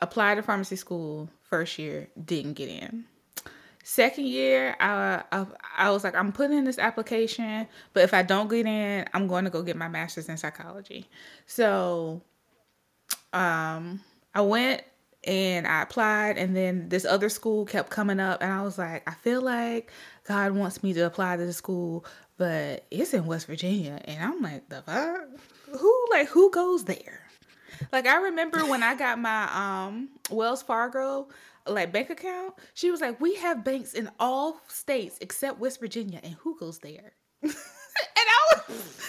applied to pharmacy school first year, didn't get in. Second year, I, I I was like, I'm putting in this application, but if I don't get in, I'm going to go get my master's in psychology. So, um, I went and I applied, and then this other school kept coming up, and I was like, I feel like God wants me to apply to the school, but it's in West Virginia, and I'm like, the fuck? Who like who goes there? Like I remember when I got my um Wells Fargo like bank account, she was like, "We have banks in all states except West Virginia, and who goes there?" and I was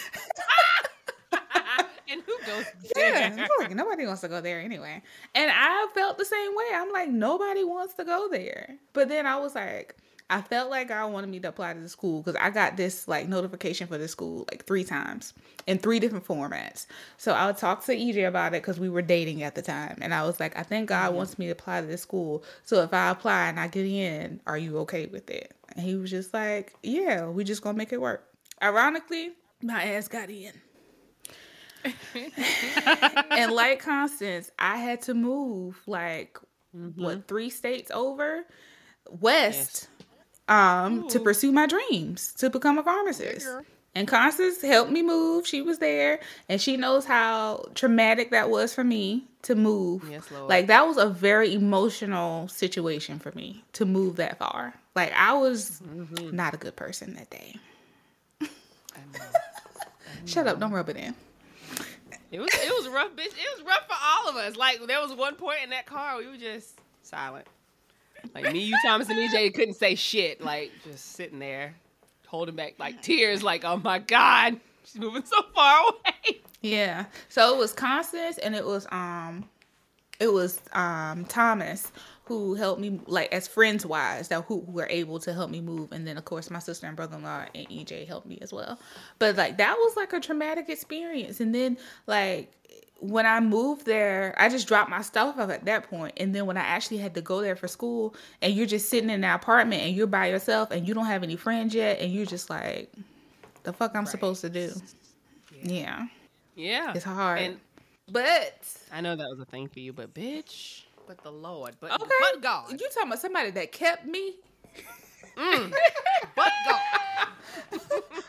and who goes yeah, there? I'm like nobody wants to go there anyway. And I felt the same way. I'm like nobody wants to go there. But then I was like, I felt like God wanted me to apply to the school because I got this like notification for the school like three times in three different formats. So I would talk to EJ about it because we were dating at the time, and I was like, I think God mm-hmm. wants me to apply to this school. So if I apply and I get in, are you okay with it? And he was just like, Yeah, we just gonna make it work. Ironically, my ass got in. and like Constance, I had to move like what mm-hmm. three states over west um to pursue my dreams to become a pharmacist. And Constance helped me move. She was there and she knows how traumatic that was for me to move. Yes, Lord. Like that was a very emotional situation for me to move that far. Like I was not a good person that day. Shut up, don't rub it in. It was it was rough, bitch. It was rough for all of us. Like there was one point in that car we were just silent. Like me, you, Thomas, and EJ couldn't say shit. Like just sitting there, holding back like tears. Like oh my god, she's moving so far away. Yeah. So it was Constance and it was um it was um Thomas who helped me like as friends wise that who were able to help me move and then of course my sister and brother-in-law and EJ helped me as well. But like that was like a traumatic experience and then like when I moved there, I just dropped my stuff off at that point. And then when I actually had to go there for school and you're just sitting in the apartment and you're by yourself and you don't have any friends yet and you're just like the fuck I'm supposed to do. Yeah. Yeah, It's hard. And But I know that was a thing for you, but bitch, but the Lord, but okay, but God, you talking about somebody that kept me? Mm. but God.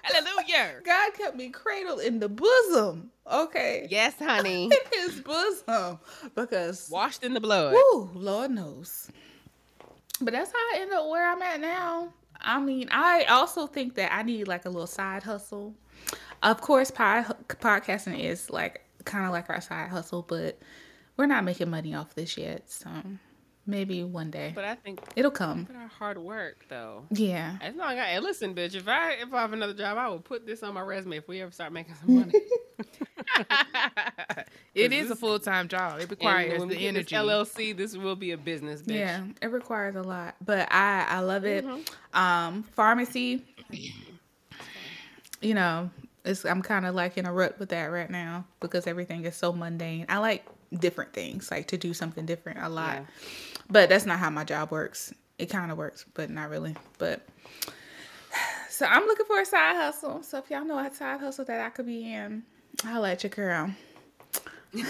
Hallelujah. God kept me cradled in the bosom. Okay, Yes, honey. in His bosom because Washed in the blood. whoo, Lord knows. But that's how I end up where I'm at now. I mean, I also think that I need like a little side hustle. Of course, pod- podcasting is like kind of like our side hustle, but we're not making money off this yet. So maybe one day But I think it'll come. but our hard work though. Yeah. As long as I, listen, bitch. If I if I have another job, I will put this on my resume if we ever start making some money. it is a full time job. It requires the energy. LLC, this will be a business, bitch. Yeah, it requires a lot, but I I love it. Mm-hmm. Um, pharmacy, you know, it's I'm kind of like in a rut with that right now because everything is so mundane. I like different things, like to do something different a lot, Yeah. but that's not how my job works. It kind of works, but not really. But so I'm looking for a side hustle. So if y'all know a side hustle that I could be in, I'll let you girl.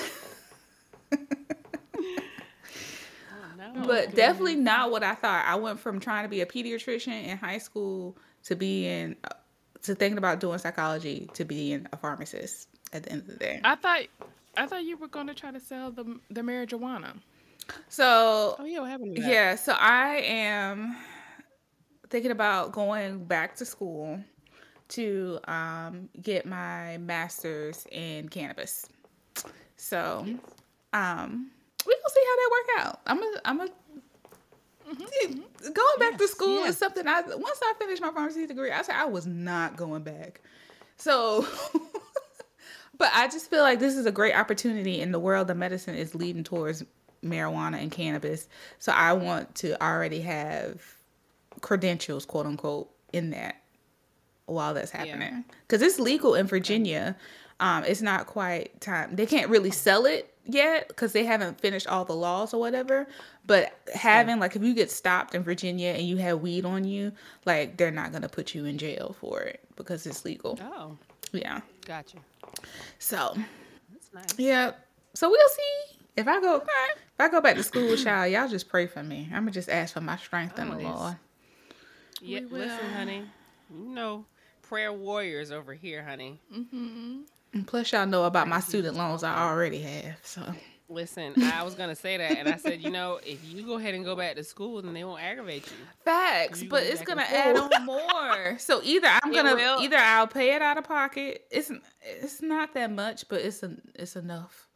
Oh, no. but definitely not what I thought. I went from trying to be a pediatrician in high school to being uh, to thinking about doing psychology to being a pharmacist at the end of the day. I thought I thought you were going to try to sell the the marijuana. So Oh yeah, what happened yeah, so I am thinking about going back to school to um, get my master's in cannabis. So um, we gonna see how that work out. I'm a I'm a going back to school yes. is something I once I finished my pharmacy degree, I said I was not going back. So but I just feel like this is a great opportunity in the world of medicine is leading towards marijuana and cannabis. So I want to already have credentials, quote unquote, in that while that's happening. Because it's legal in Virginia. Um, it's not quite time. They can't really sell it yet because they haven't finished all the laws or whatever. But having like if you get stopped in Virginia and you have weed on you, like they're not gonna put you in jail for it because it's legal. Oh, Yeah. gotcha. So nice. yeah. So we'll see. If I go if I go back to school, child, y'all y'all just pray for me. I'm gonna just ask for my strength in the Oh, this- Lord. Yeah, We listen, honey. You know, prayer warriors over here, honey. Mm-hmm. And plus y'all know about my student loans I already have. So Listen, I was gonna say that, and I said, you know, if you go ahead and go back to school, then they won't aggravate you. Facts, You but it's gonna add on more. So either I'm It gonna will. either I'll pay it out of pocket. It's it's not that much, but it's it's enough.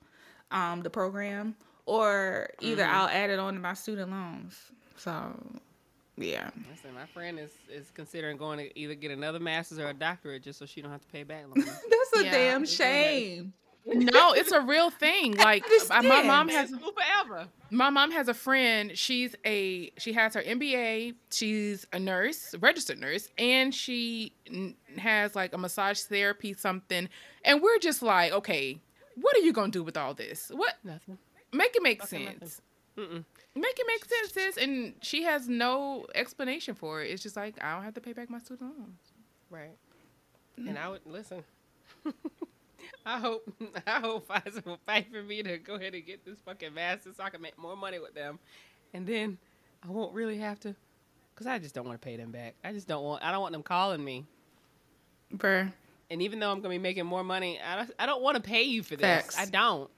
Um, the program, or either Mm-hmm. I'll add it on to my student loans. So, yeah, Listen, my friend is is considering going to either get another master's or a doctorate just so she don't have to pay back loans. that's a Yeah, damn shame. No, it's a real thing. Like uh, my mom has forever. my mom has a friend. She's a she has her MBA. She's a nurse, registered nurse, and she n- has like a massage therapy something. And we're just like, okay, what are you gonna do with all this? What Nothing. make it make Fucking sense? Mm-mm. Make it make sense, sis. And she has no explanation for it. It's just like I don't have to pay back my student loans. Right. And I would listen. I hope I hope Pfizer will fight for me to go ahead and get this fucking master so I can make more money with them, and then I won't really have to, cause I just don't want to pay them back. I just don't want. I don't want them calling me. Bruh. And even though I'm gonna be making more money, I don't, I don't want to pay you for this. Facts. I don't.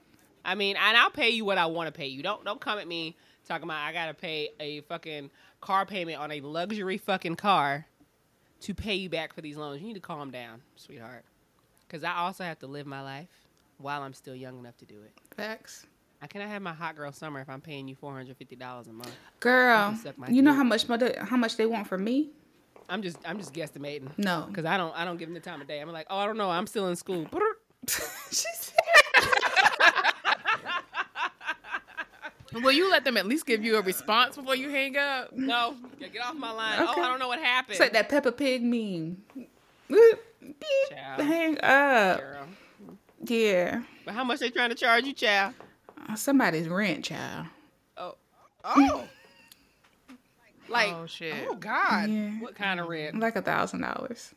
I mean, and I'll pay you what I want to pay you. Don't don't come at me talking about I gotta pay a fucking car payment on a luxury fucking car to pay you back for these loans. You need to calm down, sweetheart. Because I also have to live my life while I'm still young enough to do it. Facts. I cannot have my hot girl summer if I'm paying you four hundred fifty dollars a month. Girl, can suck you know dick. how much mo- how much they want from me? I'm just I'm just guesstimating. No. Because I don't I don't give them the time of day. I'm like, oh I don't know, I'm still in school. she said, Will you let them at least give you a response before you hang up? No, get off my line. Okay. Oh, I don't know what happened. it's like that Peppa Pig meme. Child. Hang up. Girl. Yeah. But how much they trying to charge you, child? Somebody's rent, child. Oh, oh, like oh shit. oh God, Yeah. what kind of rent? Like a thousand dollars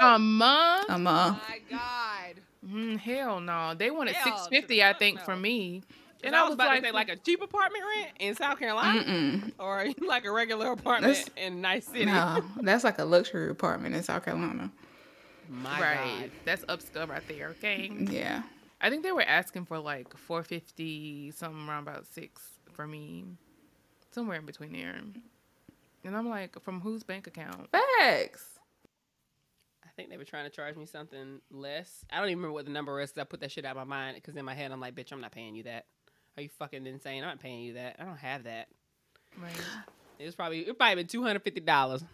A month? a month. my God. Mm, hell no. They wanted Hell six fifty, I think, no. from me. And I was about to say like a cheap apartment rent in South Carolina, Mm-mm. or like a regular apartment That's- in nice city. No, that's like a luxury apartment in South Carolina. My right. God. That's upscale right there. Okay. Yeah. I think they were asking for like four fifty, something around about six for me, somewhere in between there. And I'm like, from whose bank account? Facts. I think they were trying to charge me something less. I don't even remember what the number is because I put that shit out of my mind. Because in my head, I'm like, bitch, I'm not paying you that. Are you fucking insane? I'm not paying you that. I don't have that. Right. It was probably it probably been two hundred fifty dollars.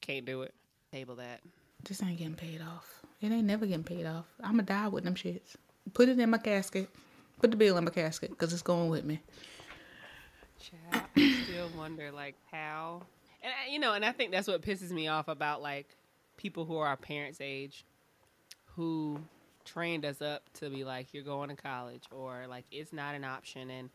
Can't do it. Table that. This ain't getting paid off. It ain't never getting paid off. I'ma die with them shits. Put it in my casket. Put the bill in my casket because it's going with me. I still wonder like how, and I- you know, and I think that's what pisses me off about like people who are our parents' age, who trained us up to be like you're going to college or like it's not an option, and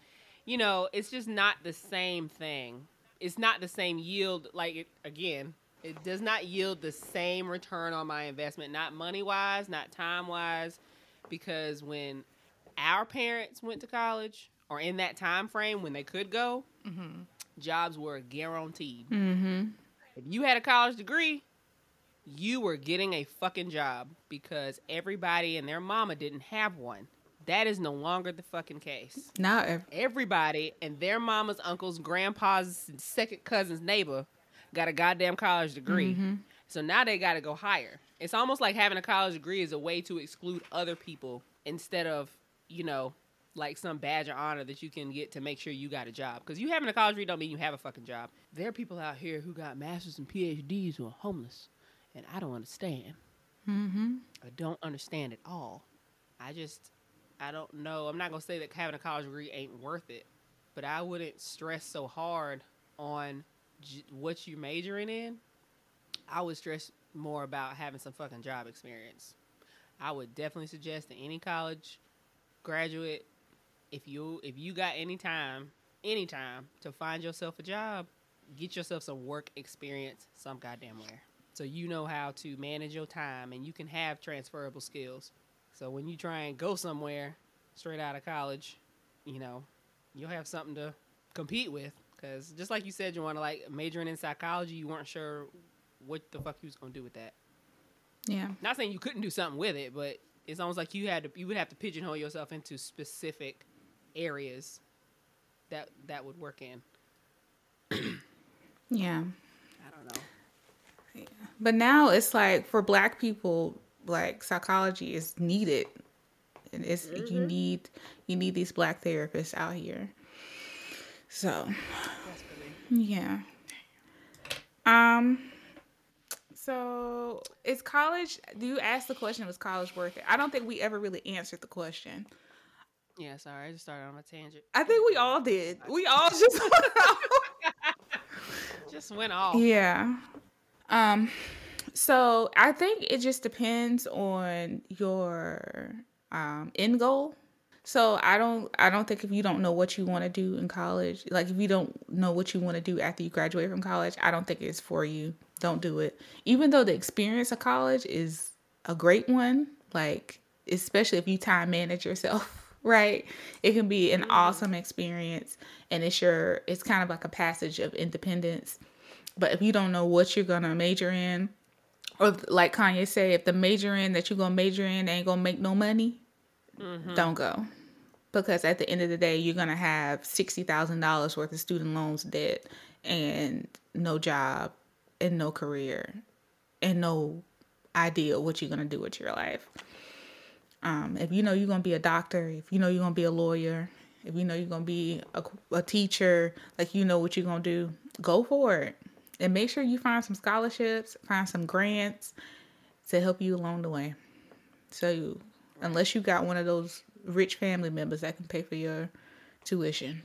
you know, it's just not the same thing. It's not the same yield. Like again, it does not yield the same return on my investment, not money wise, not time wise, because when our parents went to college or in that time frame when they could go, jobs were guaranteed. Mm-hmm. If you had a college degree, you were getting a fucking job because everybody and their mama didn't have one. That is no longer the fucking case. Now ev- Everybody and their mama's uncle's, grandpa's, second cousin's neighbor got a goddamn college degree. So now they got to go higher. It's almost like having a college degree is a way to exclude other people instead of, you know, like some badge of honor that you can get to make sure you got a job. Because you having a college degree don't mean you have a fucking job. There are people out here who got masters and PhDs who are homeless, and I don't understand. Mm-hmm. I don't understand at all. I just, I don't know. I'm not gonna say that having a college degree ain't worth it, but I wouldn't stress so hard on j- what you're majoring in. I would stress more about having some fucking job experience. I would definitely suggest to any college graduate, if you if you got any time, any time to find yourself a job, get yourself some work experience some goddamn where. So you know how to manage your time and you can have transferable skills. So when you try and go somewhere straight out of college, you know, you'll have something to compete with. Because just like you said, you want to like majoring in psychology, you weren't sure what the fuck you was gonna do with that. Yeah. Not saying you couldn't do something with it, but it's almost like you had to you would have to pigeonhole yourself into specific areas that that would work in. Yeah. I don't know. But now it's like for black people, like psychology is needed. And it's you mm-hmm. need you need these black therapists out here. So yeah. Um so is college do you ask the question was college worth it? I don't think we ever really answered the question. Yeah, sorry, I just started on a tangent. I think we all did. We all just Just went off. Yeah. Um so I think it just depends on your um end goal. So I don't I don't think if you don't know what you want to do in college, like if you don't know what you want to do after you graduate from college, I don't think it's for you. Don't do it. Even though the experience of college is a great one, like especially if you time manage yourself, right? It can be an mm-hmm. awesome experience and it's your it's kind of like a passage of independence. But if you don't know what you're gonna major in, or like Kanye say, if the major in that you're gonna major in ain't gonna make no money, don't go. Because at the end of the day, you're gonna have sixty thousand dollars worth of student loans debt and no job and no career and no idea what you're gonna do with your life. Um, if you know you're gonna be a doctor, if you know you're gonna be a lawyer, if you know you're gonna be a, a teacher, like you know what you're gonna do, go for it. And make sure you find some scholarships, find some grants to help you along the way. So, unless you got one of those rich family members that can pay for your tuition.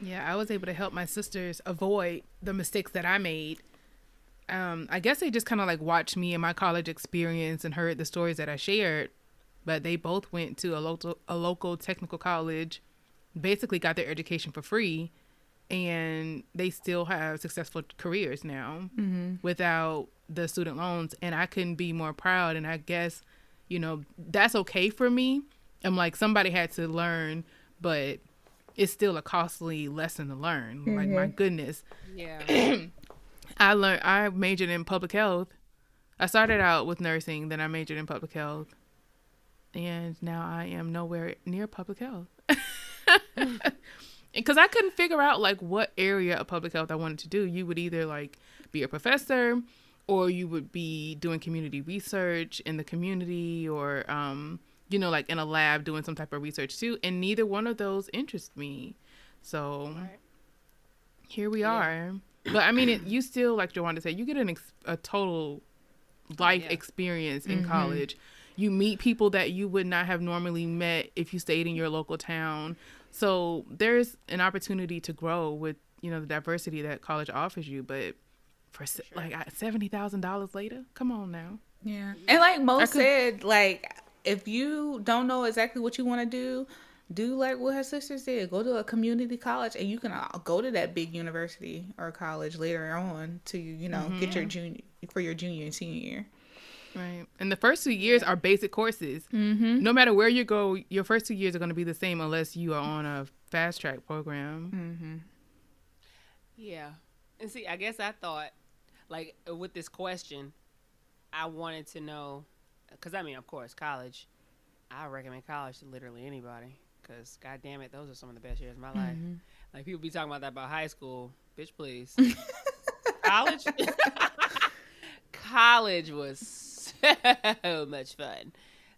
Yeah, I was able to help my sisters avoid the mistakes that I made. Um, I guess they just kind of like watched me and my college experience and heard the stories that I shared. But they both went to a local a local technical college, basically got their education for free, and they still have successful careers now without the student loans. And I couldn't be more proud. And I guess, you know, that's okay for me. I'm like somebody had to learn, but it's still a costly lesson to learn. Like my mm-hmm. goodness, Yeah. I learned I majored in public health. I started out with nursing, then I majored in public health. And now I am nowhere near public health. Because I couldn't figure out like what area of public health I wanted to do. You would either like be a professor or you would be doing community research in the community or um, you know, like in a lab doing some type of research too. And neither one of those interests me. So here we Yeah. are. But I mean, it, you still, like Joanna said, you get an ex- a total life yeah. experience in college. You meet people that you would not have normally met if you stayed in your local town. So there's an opportunity to grow with you know the diversity that college offers you, but for se like seventy thousand dollars later, come on now. Yeah. And like Mo could- said, like if you don't know exactly what you want to do, do like what her sisters did. Go to a community college and you can uh, go to that big university or college later on to, you know, get your junior for your junior and senior year. Right. And the first two years are basic courses. Mm-hmm. No matter where you go, your first two years are going to be the same unless you are on a fast track program. Yeah. And see, I guess I thought, like, uh, with this question, I wanted to know, because I mean, of course, college, I recommend college to literally anybody. Because, god damn it, those are some of the best years of my life. Like, people be talking about that about high school. Bitch, please. college? college was so much fun.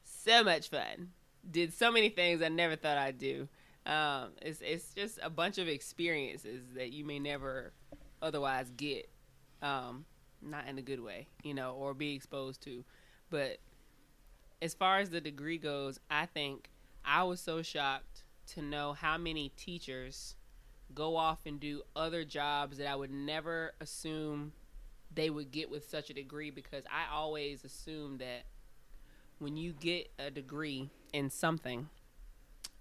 So much fun. Did so many things I never thought I'd do. Um, it's it's just a bunch of experiences that you may never otherwise get, um, not in a good way, you know, or be exposed to. But as far as the degree goes, I think I was so shocked to know how many teachers go off and do other jobs that I would never assume they would get with such a degree because I always assume that when you get a degree in something,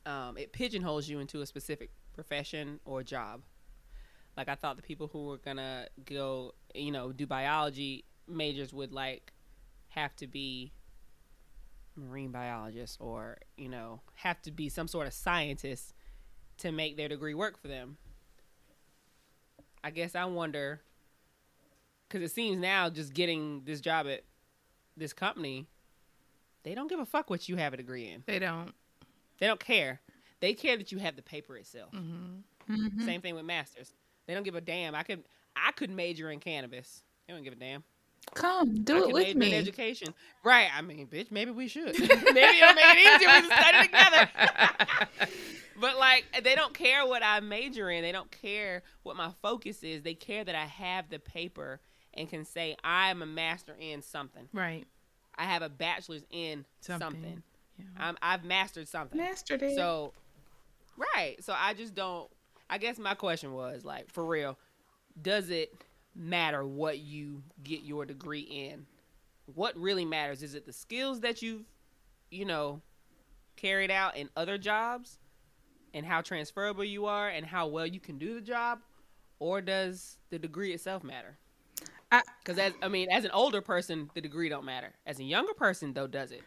um, it pigeonholes you into a specific profession or job. Like I thought the people who were gonna go, you know, do biology majors would like have to be marine biologists or you know have to be some sort of scientist to make their degree work for them. I guess I wonder because it seems now just getting this job at this company, they don't give a fuck what you have a degree in. They don't. They don't care. They care that you have the paper itself. Mm-hmm. Same thing with masters. They don't give a damn. I could I could major in cannabis. They don't give a damn. Come, do I it with major in me. education. Right. I mean, bitch, maybe we should. maybe it'll make it easier we can study together. but like they don't care what I major in. They don't care what my focus is. They care that I have the paper and can say I'm a master in something. Right. I have a bachelor's in something. Something. Yeah. I'm, I've mastered something. Mastered it. So, right. So I just don't. I guess my question was like, for real, does it matter what you get your degree in? What really matters is it the skills that you've, you know, carried out in other jobs, and how transferable you are, and how well you can do the job, or does the degree itself matter? Because as I mean, as an older person, the degree don't matter. As a younger person, though, does it?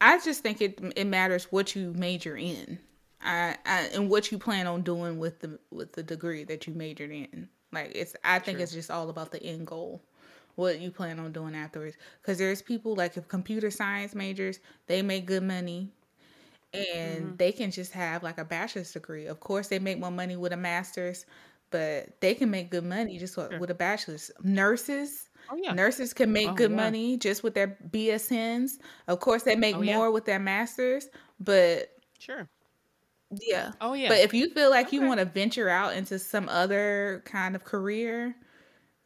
I just think it it matters what you major in, I, I and what you plan on doing with the with the degree that you majored in. Like it's, I think True. it's just all about the end goal, what you plan on doing afterwards. Because there's people like if computer science majors, they make good money, and mm-hmm. they can just have like a bachelor's degree. Of course, they make more money with a master's, but they can make good money just with, with a bachelor's. Nurses, Oh yeah. Nurses can make Oh, good yeah. money just with their BSNs. Of course, they make Oh, yeah. more with their masters, but Sure. Yeah. Oh yeah. But if you feel like you want to venture out into some other kind of career,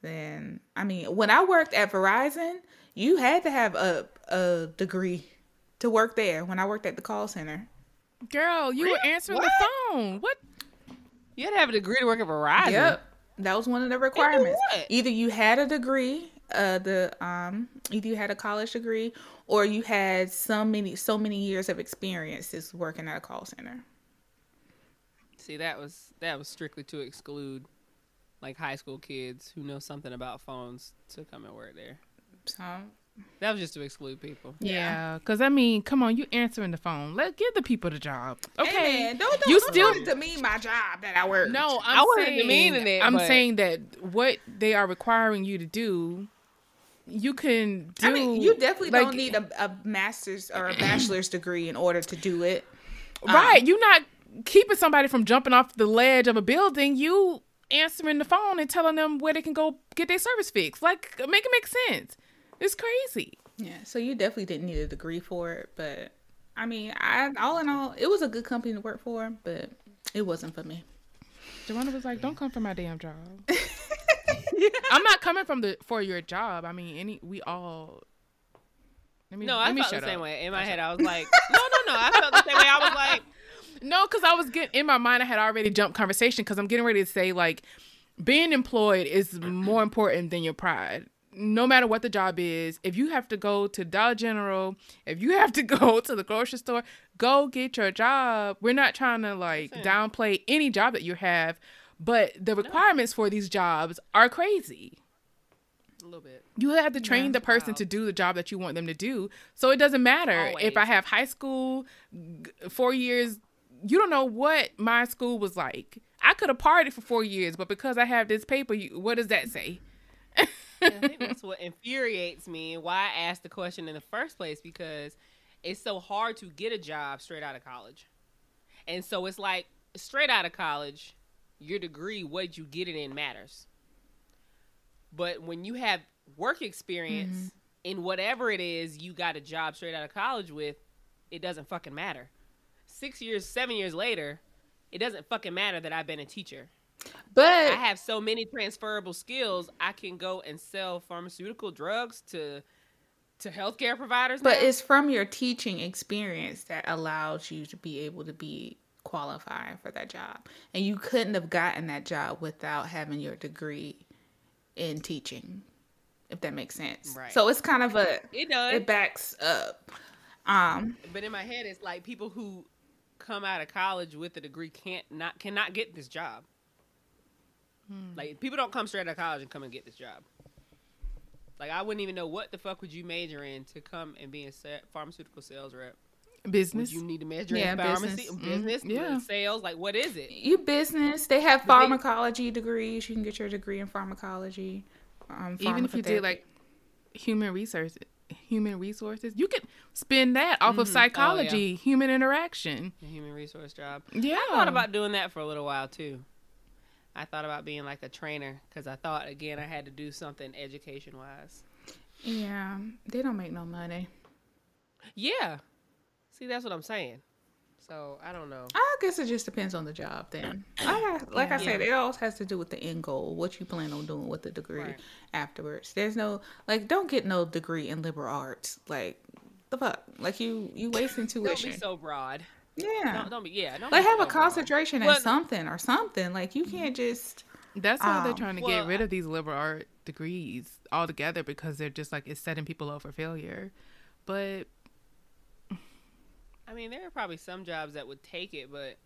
then I mean, when I worked at Verizon, you had to have a a degree to work there. When I worked at the call center, Girl, you were Really? answering the phone. What? You had to have a degree to work at Verizon. Yep. That was one of the requirements. Either you had a degree, uh the um either you had a college degree or you had so many so many years of experiences working at a call center. See, that was that was strictly to exclude like high school kids who know something about phones to come and work there. So That was just to exclude people. Yeah, because I mean, come on, you answering the phone. Let give the people the job. Okay, Hey, man, don't, don't you don't still want to mean my job that I work. no. I'm I wasn't saying, demeaning it, I'm but- saying that what they are requiring you to do, you can do. I mean, you definitely like- don't need a, a master's or a bachelor's degree in order to do it. right. Um, You're not keeping somebody from jumping off the ledge of a building. You answering the phone and telling them where they can go get their service fixed. Like, make it make sense. It's crazy. Yeah, so you definitely didn't need a degree for it, but I mean, I all in all, it was a good company to work for, but it wasn't for me. Joanna was like, "Don't come for my damn job." I'm not coming from the for your job. I mean, any we all Let me, No, let I me felt the shut same way. In my head, I was like, no, no, no. I felt the same way. I was like, No, because I was getting in my mind. I had already jumped conversation because I'm getting ready to say like, being employed is more important than your pride. No matter what the job is, if you have to go to Dollar General, if you have to go to the grocery store, go get your job. We're not trying to like downplay any job that you have, but the requirements for these jobs are crazy. a little bit. You have to train the person to do the job that you want them to do. So it doesn't matter if I have high school, four years. You don't know what my school was like. I could have partied for four years, but because I have this paper, you, what does that say? I think that's what infuriates me why I asked the question in the first place because it's so hard to get a job straight out of college. And so it's like straight out of college, your degree, what you get it in matters. But when you have work experience mm-hmm. in whatever it is you got a job straight out of college with, it doesn't fucking matter. Six years, seven years later, it doesn't fucking matter that I've been a teacher. But I have so many transferable skills. I can go and sell pharmaceutical drugs to to healthcare providers. but now. it's from your teaching experience that allows you to be able to be qualified for that job. And you couldn't have gotten that job without having your degree in teaching. If that makes sense. Right. So it's kind of a it does. it backs up. Um but in my head, it's like people who come out of college with a degree can't not cannot get this job. Like people don't come straight out of college and come and get this job. Like I wouldn't even know what the fuck would you major in to come and be a pharmaceutical sales rep. Business. Would you need to major Yeah, in pharmacy, business. business, Mhm. Yeah. sales? Like what is it? you business, they have pharmacology degrees. You can get your degree in pharmacology. Um, Even if you did like human resources, human resources, you could spin that off of Mhm. Oh, psychology, human interaction. A human resource job. Yeah. I thought about doing that for a little while too. I thought about being like a trainer because I thought again I had to do something education wise. Yeah, they don't make no money. Yeah. See, that's what I'm saying. So I don't know. I guess it just depends on the job then. I, like I Yeah. said, it all has to do with the end goal, what you plan on doing with the degree Right. afterwards. There's no like don't get no degree in liberal arts. Like the fuck? Like you you wasting tuition. Don't tuition. be so broad. yeah. Don't, don't be yeah. Don't like be have so a broad. concentration in Well- something or something. Like you can't just That's why they're Um, trying to well, get rid of these liberal art degrees altogether because they're just like it's setting people up for failure. But I mean, there are probably some jobs that would take it, but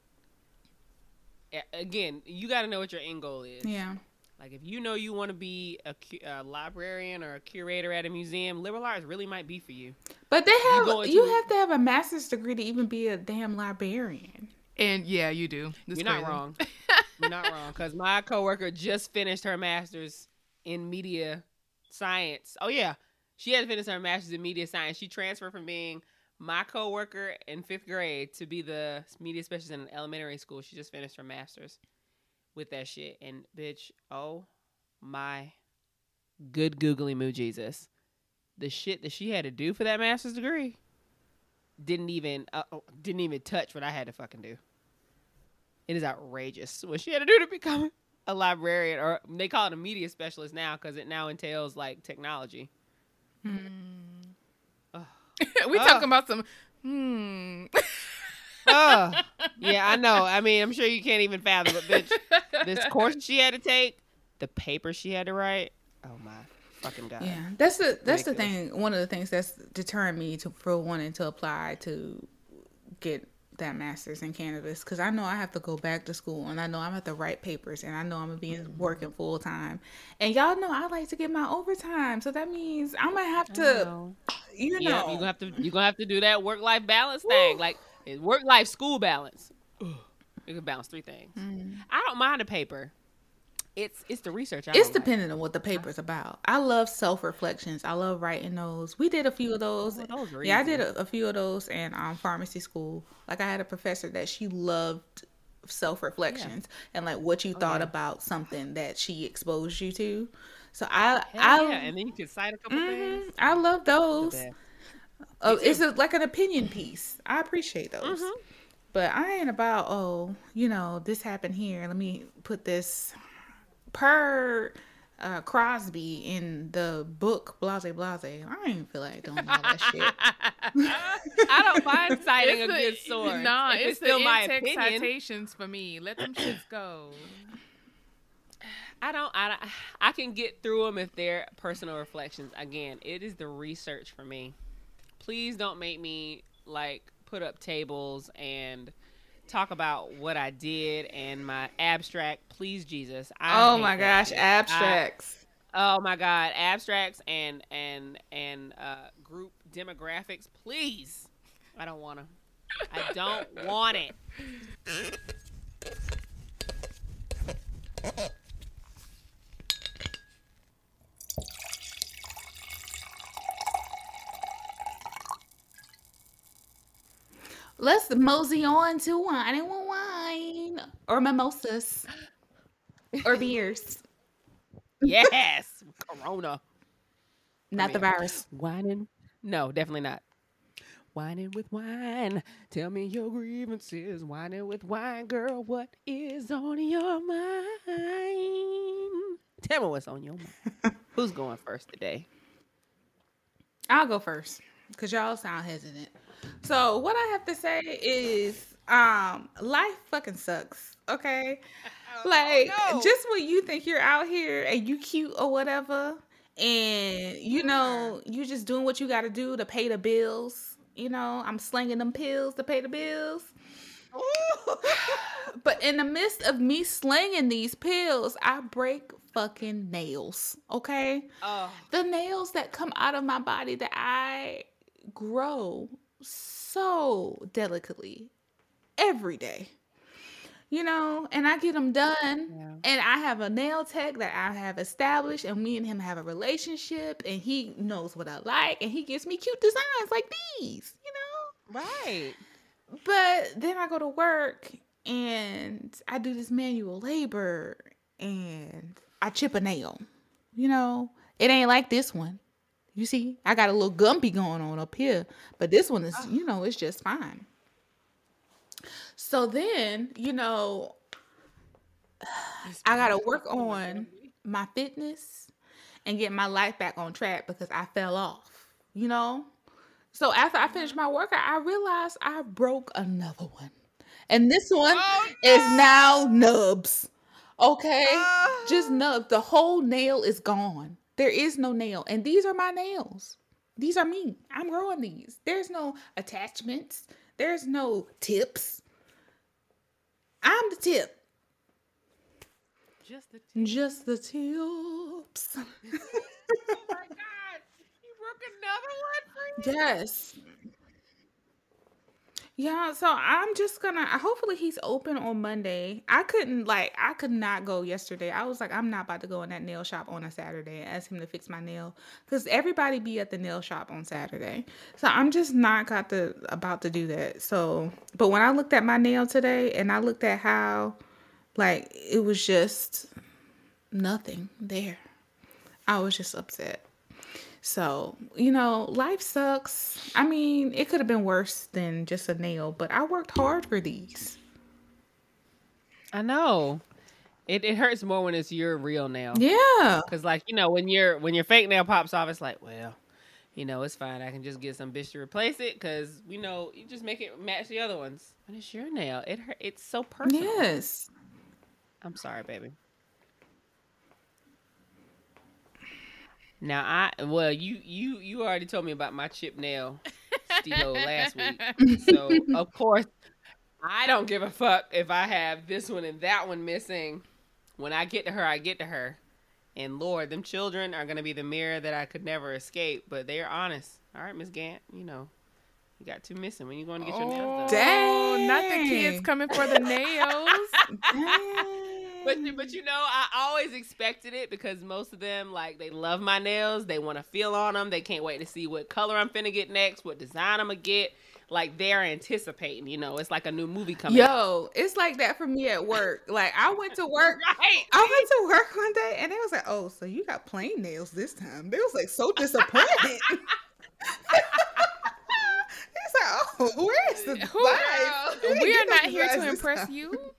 again, you got to know what your end goal is. yeah. Like if you know you want to be a, a librarian or a curator at a museum, liberal arts really might be for you. But they have go you, have to have a master's degree to even be a damn librarian. and yeah, you do. It's You're not wrong. You're not wrong because my coworker just finished her master's in media science. Oh yeah, she had finished her master's in media science. She transferred from being my coworker in fifth grade to be the media specialist in elementary school. She just finished her master's with that shit. And bitch, oh my good googly moo Jesus, the shit that she had to do for that master's degree didn't even uh, oh, didn't even touch what I had to fucking do. It is outrageous what she had to do to become a librarian, or they call it a media specialist now because it now entails like technology. we Ah. talking about some. Hmm. oh, yeah, I know. I mean, I'm sure you can't even fathom it, bitch. This course she had to take, the paper she had to write. Oh my fucking god. Yeah, that's the that's the thing. One of the things that's deterring me to for wanting to apply to get that master's in cannabis because I know I have to go back to school and I know I'm at the right papers and I know I'm gonna be Mm-hmm. working full time. And y'all know I like to get my overtime, so that means I'm gonna have to, know. you Yeah, know, you're gonna have to you're gonna have to do that work life balance thing, like work life school balance. You can balance three things. I don't mind a paper. It's it's the research. I It's don't like. dependent on what the paper's about. I love self reflections. I love writing those. We did a few of those. Oh, those yeah, I did a, a few of those in um, pharmacy school. Like I had a professor that she loved self reflections and like what you thought Oh, yeah. about something that she exposed you to. So I Hell I yeah, and then you can cite a couple Mhm, things. I love those. Oh, it's a, like an opinion piece. I appreciate those. Mhm. But I ain't about, oh, you know, this happened here. Let me put this per uh, Crosby in the book Blase Blase. I don't even feel like doing all that shit. I don't mind citing a It's the- good source. Nah, it's, it's still the my in-text opinion. citations for me. Let them shits go. I don't. I don't- I can get through them if they're personal reflections. Again, it is the research for me. Please don't make me like put up tables and talk about what I did and my abstract. Please, Jesus. I oh my gosh, shit. abstracts. I- oh my God, abstracts and and and uh, group demographics. Please, I don't want to. I don't want it. Let's mosey on to wine and wine or mimosas or beers, Yes, Corona. not the mean- virus. Whining? No, definitely not. Whining with wine. Tell me your grievances. Whining with wine, girl. What is on your mind? Tell me what's on your mind. Who's going first today? I'll go first because y'all sound hesitant. So what I have to say is, um, life fucking sucks. Okay, like no. just when you think you're out here and you cute or whatever, and you know you just doing what you got to do to pay the bills. You know, I'm slinging them pills to pay the bills. But in the midst of me slinging these pills, I break fucking nails. Okay Oh, the nails that come out of my body that I grow so delicately every day. You know, and I get them done, Yeah. and I have a nail tech that I have established, and me and him have a relationship, and he knows what I like, and he gives me cute designs like these, you know? right. But then I go to work and I do this manual labor and I chip a nail. You know, it ain't like this one. You see, I got a little gumpy going on up here, but this one is, you know, it's just fine. So then, you know, I got to work on my fitness and get my life back on track because I fell off, you know? So after I finished my workout, I realized I broke another one. And this one Oh, is now nubs. Okay? Oh. Just nubs. The whole nail is gone. There is no nail. And these are my nails. These are me. I'm growing these. There's no attachments. There's no tips. I'm the tip. Just the Just the tips. Oh my God. You broke another one for Yes. Yeah, so I'm just gonna hopefully he's open on Monday. I couldn't like I could not go yesterday. I was like, I'm not about to go in that nail shop on a Saturday and ask him to fix my nail. Cause everybody be at the nail shop on Saturday. So I'm just not got the about to do that. So but when I looked at my nail today and I looked at how like it was just nothing there. I was just upset. So, you know, life sucks. I mean, it could have been worse than just a nail, but I worked hard for these. I know. It, it hurts more when it's your real nail. Yeah. Cause like you know when your when your fake nail pops off, it's like well, you know it's fine. I can just get some bitch to replace it. Cause you know you just make it match the other ones. But it's your nail. It hurt. It's so personal. Yes. I'm sorry, baby. Now I well you you you already told me about my chip nail steal last week. So of course I don't give a fuck if I have this one and that one missing. When I get to her, I get to her. And Lord, them children are gonna be the mirror that I could never escape, but they're honest. All right, Miss Gant, you know. You got two missing when you going to get your nails done. Oh, not the kids coming for the nails. But but you know, I always expected it because most of them like they love my nails. They want to feel on them. They can't wait to see what color I'm finna get next, what design I'm gonna get. Like they're anticipating. You know, it's like a new movie coming. out. Yo, it's like that for me at work. Like I went to work. Right. I went to work one day and they was like, "Oh, so you got plain nails this time?" They was like so disappointed. it's like, "Oh, where's the Who- design? We are not here to impress time." you.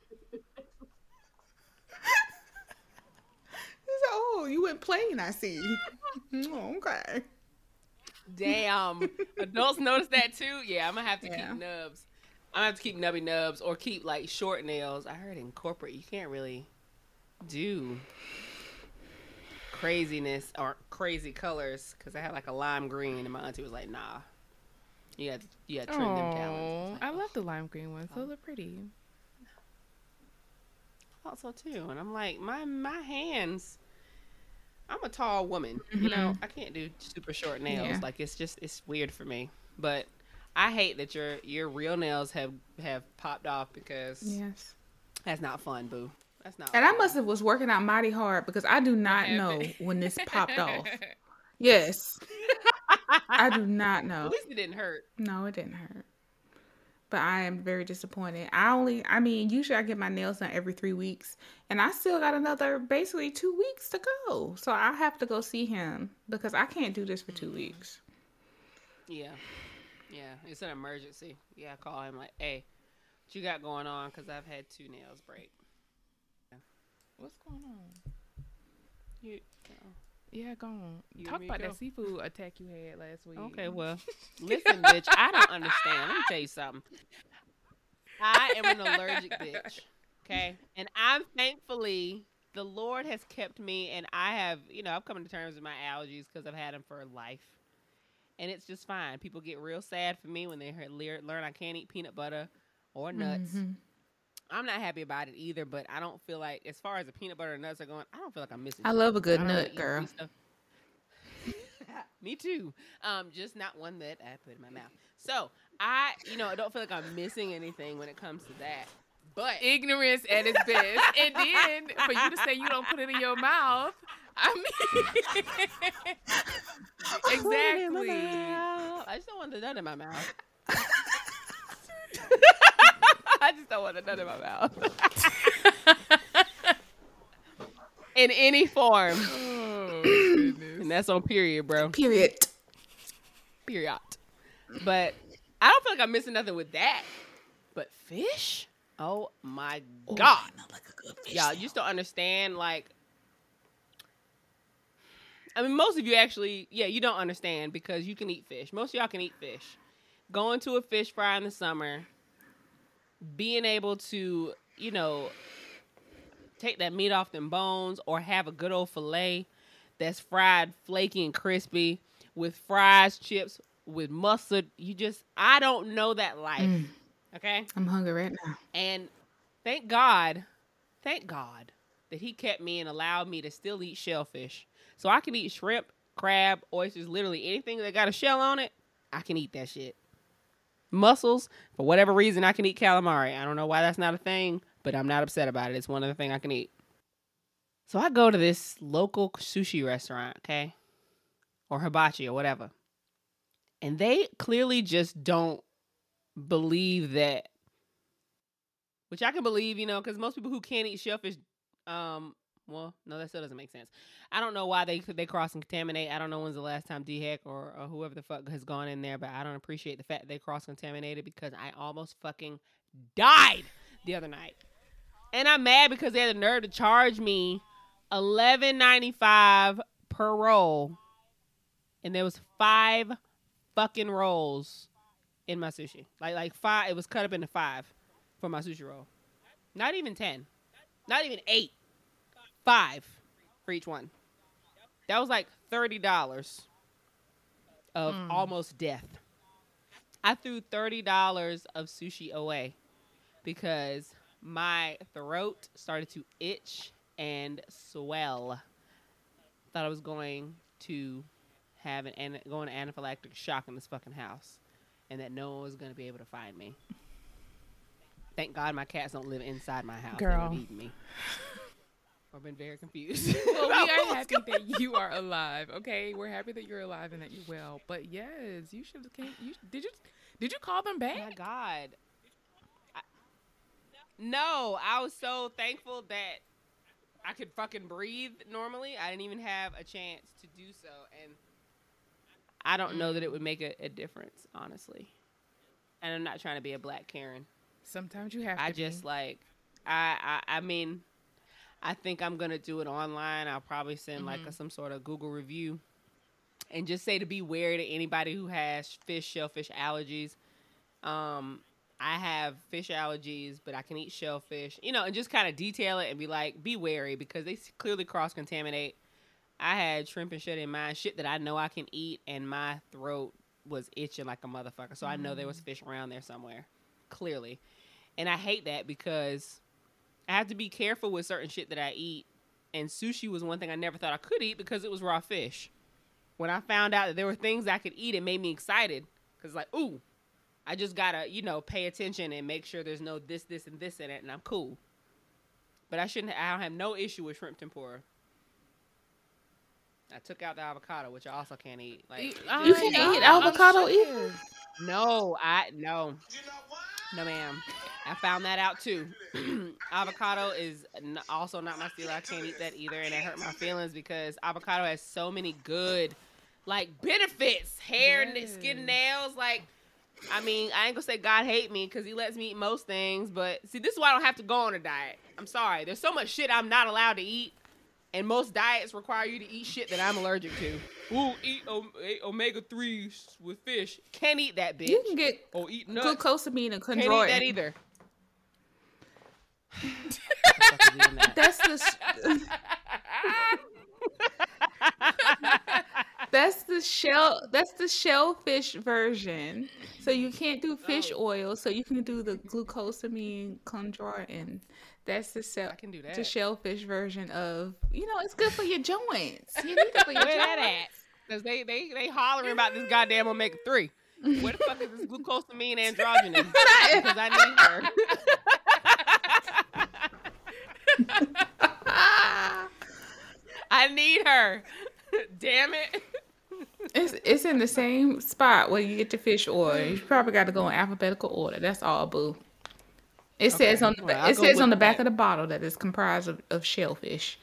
It's oh, you went plain. I see. Oh, okay. Damn. Adults notice that too? Yeah, I'm gonna have to Yeah. keep nubs. I'm gonna have to keep nubby nubs or keep like short nails. I heard in corporate you can't really do craziness or crazy colors because I had like a lime green and my auntie was like, nah. You got you got to trim them down. Oh, I love the lime green ones. Those oh. are pretty. I thought so too. And I'm like, my my hands. I'm a tall woman, you know. Mm-hmm. I can't do super short nails. Yeah. Like it's just it's weird for me. But I hate that your your real nails have have popped off because Yes. that's not fun, boo. That's not. And I must have was working out mighty hard because I do not know when this popped off. Yes. I do not know. At least it didn't hurt. No, it didn't hurt. But I am very disappointed. I only, I mean, usually I get my nails done every three weeks, and I still got another basically two weeks to go. So I have to go see him because I can't do this for two mm. weeks. Yeah, yeah. It's an emergency. Yeah, call him like, hey, what you got going on? Because I've had two nails break. What's going on? You, Yeah, go on. You Talk want me to about go? that seafood attack you had last week. Okay, well, listen, bitch. I don't understand. Let me tell you something. I am an allergic bitch. Okay, and I'm thankfully the Lord has kept me, and I have, you know, I've come to terms with my allergies because I've had them for life, and it's just fine. People get real sad for me when they hear, learn I can't eat peanut butter or nuts. Mhm. I'm not happy about it either, but I don't feel like, as far as the peanut butter and nuts are going, I don't feel like I'm missing. I shit. love a good nut, eat girl. Me too. Um, just not one that I put in my mouth. So I, you know, I don't feel like I'm missing anything when it comes to that. But ignorance at its best. and then for you to say you don't put it in your mouth, I mean, exactly. I just don't want the nut in my mouth. I just don't want the nut in my mouth. in any form, Oh, and that's on period, bro. Period. Period. But I don't feel like I'm missing nothing with that. But fish? Oh my Oh, god. I like a good fish Y'all, you sandwich. just don't understand. Like, I mean, most of you actually, yeah, you don't understand because you can eat fish. Most of y'all can eat fish. Going to a fish fry in the summer, being able to, you know, take that meat off them bones or have a good old fillet that's fried, flaky, and crispy with fries, chips, with mustard. You just, I don't know that life. Mm. Okay. I'm hungry right now. And thank God, thank God that he kept me and allowed me to still eat shellfish. So I can eat shrimp, crab, oysters, literally anything that got a shell on it, I can eat that shit. Mussels, for whatever reason, I can eat calamari. I don't know why that's not a thing, but I'm not upset about it. It's one of the things I can eat. So I go to this local sushi restaurant, okay? Or hibachi or whatever. And they clearly just don't believe that which I can believe, you know, because most people who can't eat shellfish, um, well, no, that still doesn't make sense. I don't know why they they cross and contaminate. I don't know when's the last time DHEC or, or whoever the fuck has gone in there, but I don't appreciate the fact they cross contaminated because I almost fucking died the other night, and I'm mad because they had the nerve to charge me eleven ninety five per roll, and there was five fucking rolls in my sushi. Like like five. It was cut up into five for my sushi roll. Not even ten. Not even eight. Five for each one. That was like thirty dollars of Mm. almost death. I threw thirty dollars of sushi away because my throat started to itch and swell. Thought I was going to have an ana- go anaphylactic shock in this fucking house, and that no one was going to be able to find me. Thank God my cats don't live inside my house. They would Girl. me. I've been very confused. Well, we are happy that you are alive. Okay, we're happy that you're alive and that you're well. But yes, you should have came. You did you did you call them Oh my? God. I- no, I was so thankful that I could fucking breathe normally. I didn't even have a chance to do so. And I don't know that it would make a, a difference, honestly. And I'm not trying to be a black Karen. Sometimes you have. To I be. just like, I, I, I mean, I think I'm gonna do it online. I'll probably send like Mm-hmm. a, some sort of Google review, and just say to be wary to anybody who has fish, shellfish allergies. Um, I have fish allergies, but I can eat shellfish. You know, and just kind of detail it and be like, be wary because they clearly cross contaminate. I had shrimp and shit in mine, shit that I know I can eat, and my throat was itching like a motherfucker. So I know there was fish around there somewhere, clearly. And I hate that because I have to be careful with certain shit that I eat. And sushi was one thing I never thought I could eat because it was raw fish. When I found out that there were things I could eat, it made me excited because, like, ooh, I just gotta, you know, pay attention and make sure there's no this, this, and this in it, and I'm cool. But I shouldn't. I don't have no issue with shrimp tempura. I took out the avocado, which I also can't eat. Like, it I You can't eat avocado sure. either. no, I no. No, ma'am. I found that out too. avocado is n- also not my steal. I can't eat that either, and it hurt my feelings because avocado has so many good, like benefits: hair, n- skin, nails. Like, I mean, I ain't gonna say God hate me because He lets me eat most things, but see, this is why I don't have to go on a diet. I'm sorry. There's so much shit I'm not allowed to eat, and most diets require you to eat shit that I'm allergic to. Ooh, eat omega threes with fish. Can't eat that bitch. You can get Oh, eat nuts. glucosamine and chondroitin. Can't eat that chondroitin. either. That's the sh- that's the shell that's the shellfish version. So you can't do fish Oh. oil. So you can do the glucosamine chondroitin. That's the shell. I can do The shellfish version of you know it's good for your joints. You need it for your Where that at? Because they, they, they hollering about this goddamn omega 3. Where the fuck is this glucosamine androgenous? Because I need her. I need her. Damn it. It's it's in the same spot where you get the fish oil. You probably got to go in alphabetical order. That's all, boo. It says on the Well, ba- I'll it says on the back that. of the bottle that it's comprised of, of shellfish.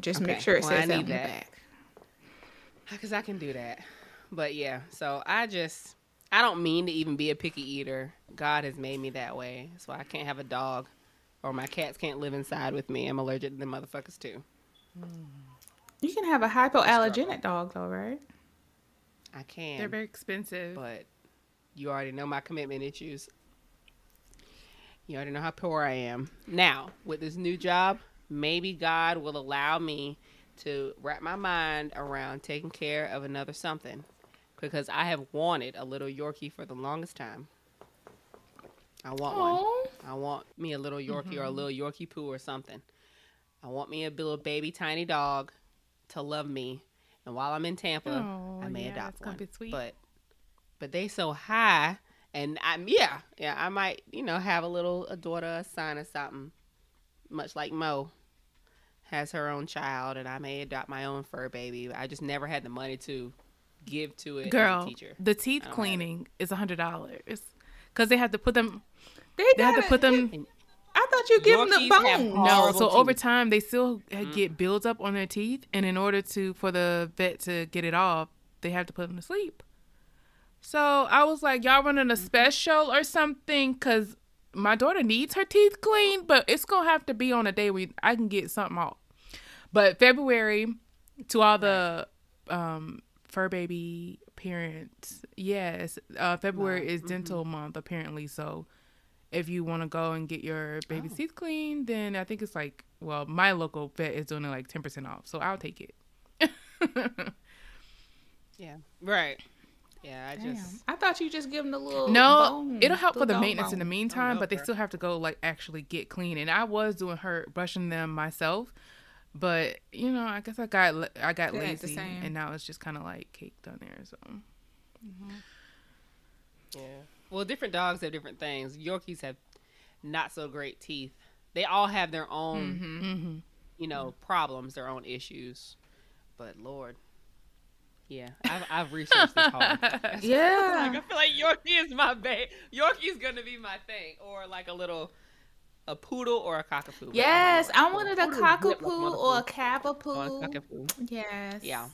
Just make sure it Well, I says that need on the back. Because I can do that. But yeah, so I just, I don't mean to even be a picky eater. God has made me that way. So I can't have a dog or my cats can't live inside with me. I'm allergic to them motherfuckers too. You can have a hypoallergenic dog though, right? I can. They're very expensive. but you already know my commitment issues. You already know how poor I am. Now, with this new job, maybe God will allow me to wrap my mind around taking care of another something because I have wanted a little Yorkie for the longest time. I want one. Oh, I want me a little Yorkie or a little Yorkie poo or something. I want me a little baby tiny dog to love me. And while I'm in Tampa, I may yeah, adopt one. But but they so high, and I'm yeah yeah I might you know have a little a daughter, a son, or something. Much like Mo has her own child, and I may adopt my own fur baby. I just never had the money to give to it. as a Girl, teacher. the teeth I don't have it. cleaning is a hundred dollars because they have to put them. they, They have to put them. I thought you give them the bone. No, Horrible so over time they still uh, get builds up on their teeth, and in order to for the vet to get it off, they have to put them to sleep. So I was like, y'all running a special or something? Cause my daughter needs her teeth cleaned, but it's gonna have to be on a day where I can get something off. But February, to all the um, fur baby parents, yes, uh, February is dental month apparently. So if you want to go and get your baby's teeth cleaned, then I think it's like, well, my local vet is doing it like ten percent off, so I'll take it. yeah right yeah I Damn. just I thought you just give them the little No, bone, it'll help for the dog maintenance in the meantime, but they girl. still have to go like actually get clean. And I was doing her brushing them myself, but you know, I guess I got la- I got It ain't the lazy, same. and now it's just kind of like caked on there. So Yeah. Well, different dogs have different things. Yorkies have not so great teeth. They all have their own, hmm you know, problems, their own issues. But Lord, yeah, I've, I've researched this hard. Like, Yeah. I feel like Yorkie is my babe. Yorkie's gonna be my thing, or like a little, a poodle or a cockapoo. Yes, I I wanted a Poodles zip like cockapoo or a Or a cavapoo. cockapoo. Yes. Yeah.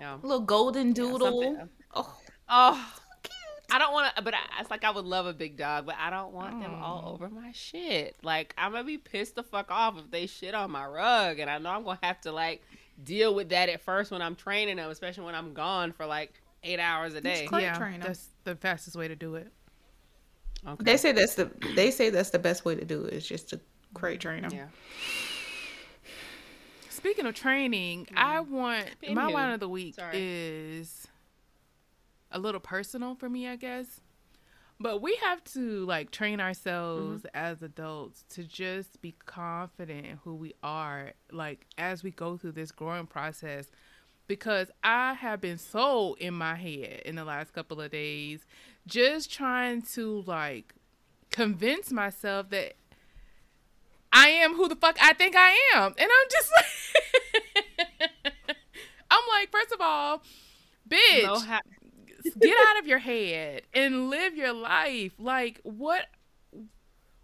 Yeah. A little golden doodle. something- oh, Oh, cute. I don't want to, but I, it's like I would love a big dog, but I don't want them all mm. over my shit. Like I'm gonna be pissed the fuck off if they shit on my rug, and I know I'm gonna have to like deal with that at first when I'm training them, especially when I'm gone for like eight hours a day. Crate yeah, trainer. that's the fastest way to do it. Okay. They say that's the they say that's the best way to do it is just to crate train them. yeah. Speaking of training, mm. I want my Anywho, line of the week sorry. is a little personal for me, I guess. But we have to like train mm-hmm. ourselves as adults to just be confident in who we are, like as we go through this growing process. Because I have been so in my head in the last couple of days, just trying to like convince myself that I am who the fuck I think I am. And I'm just like, I'm like, first of all, bitch, No ha- get out of your head and live your life. Like, what,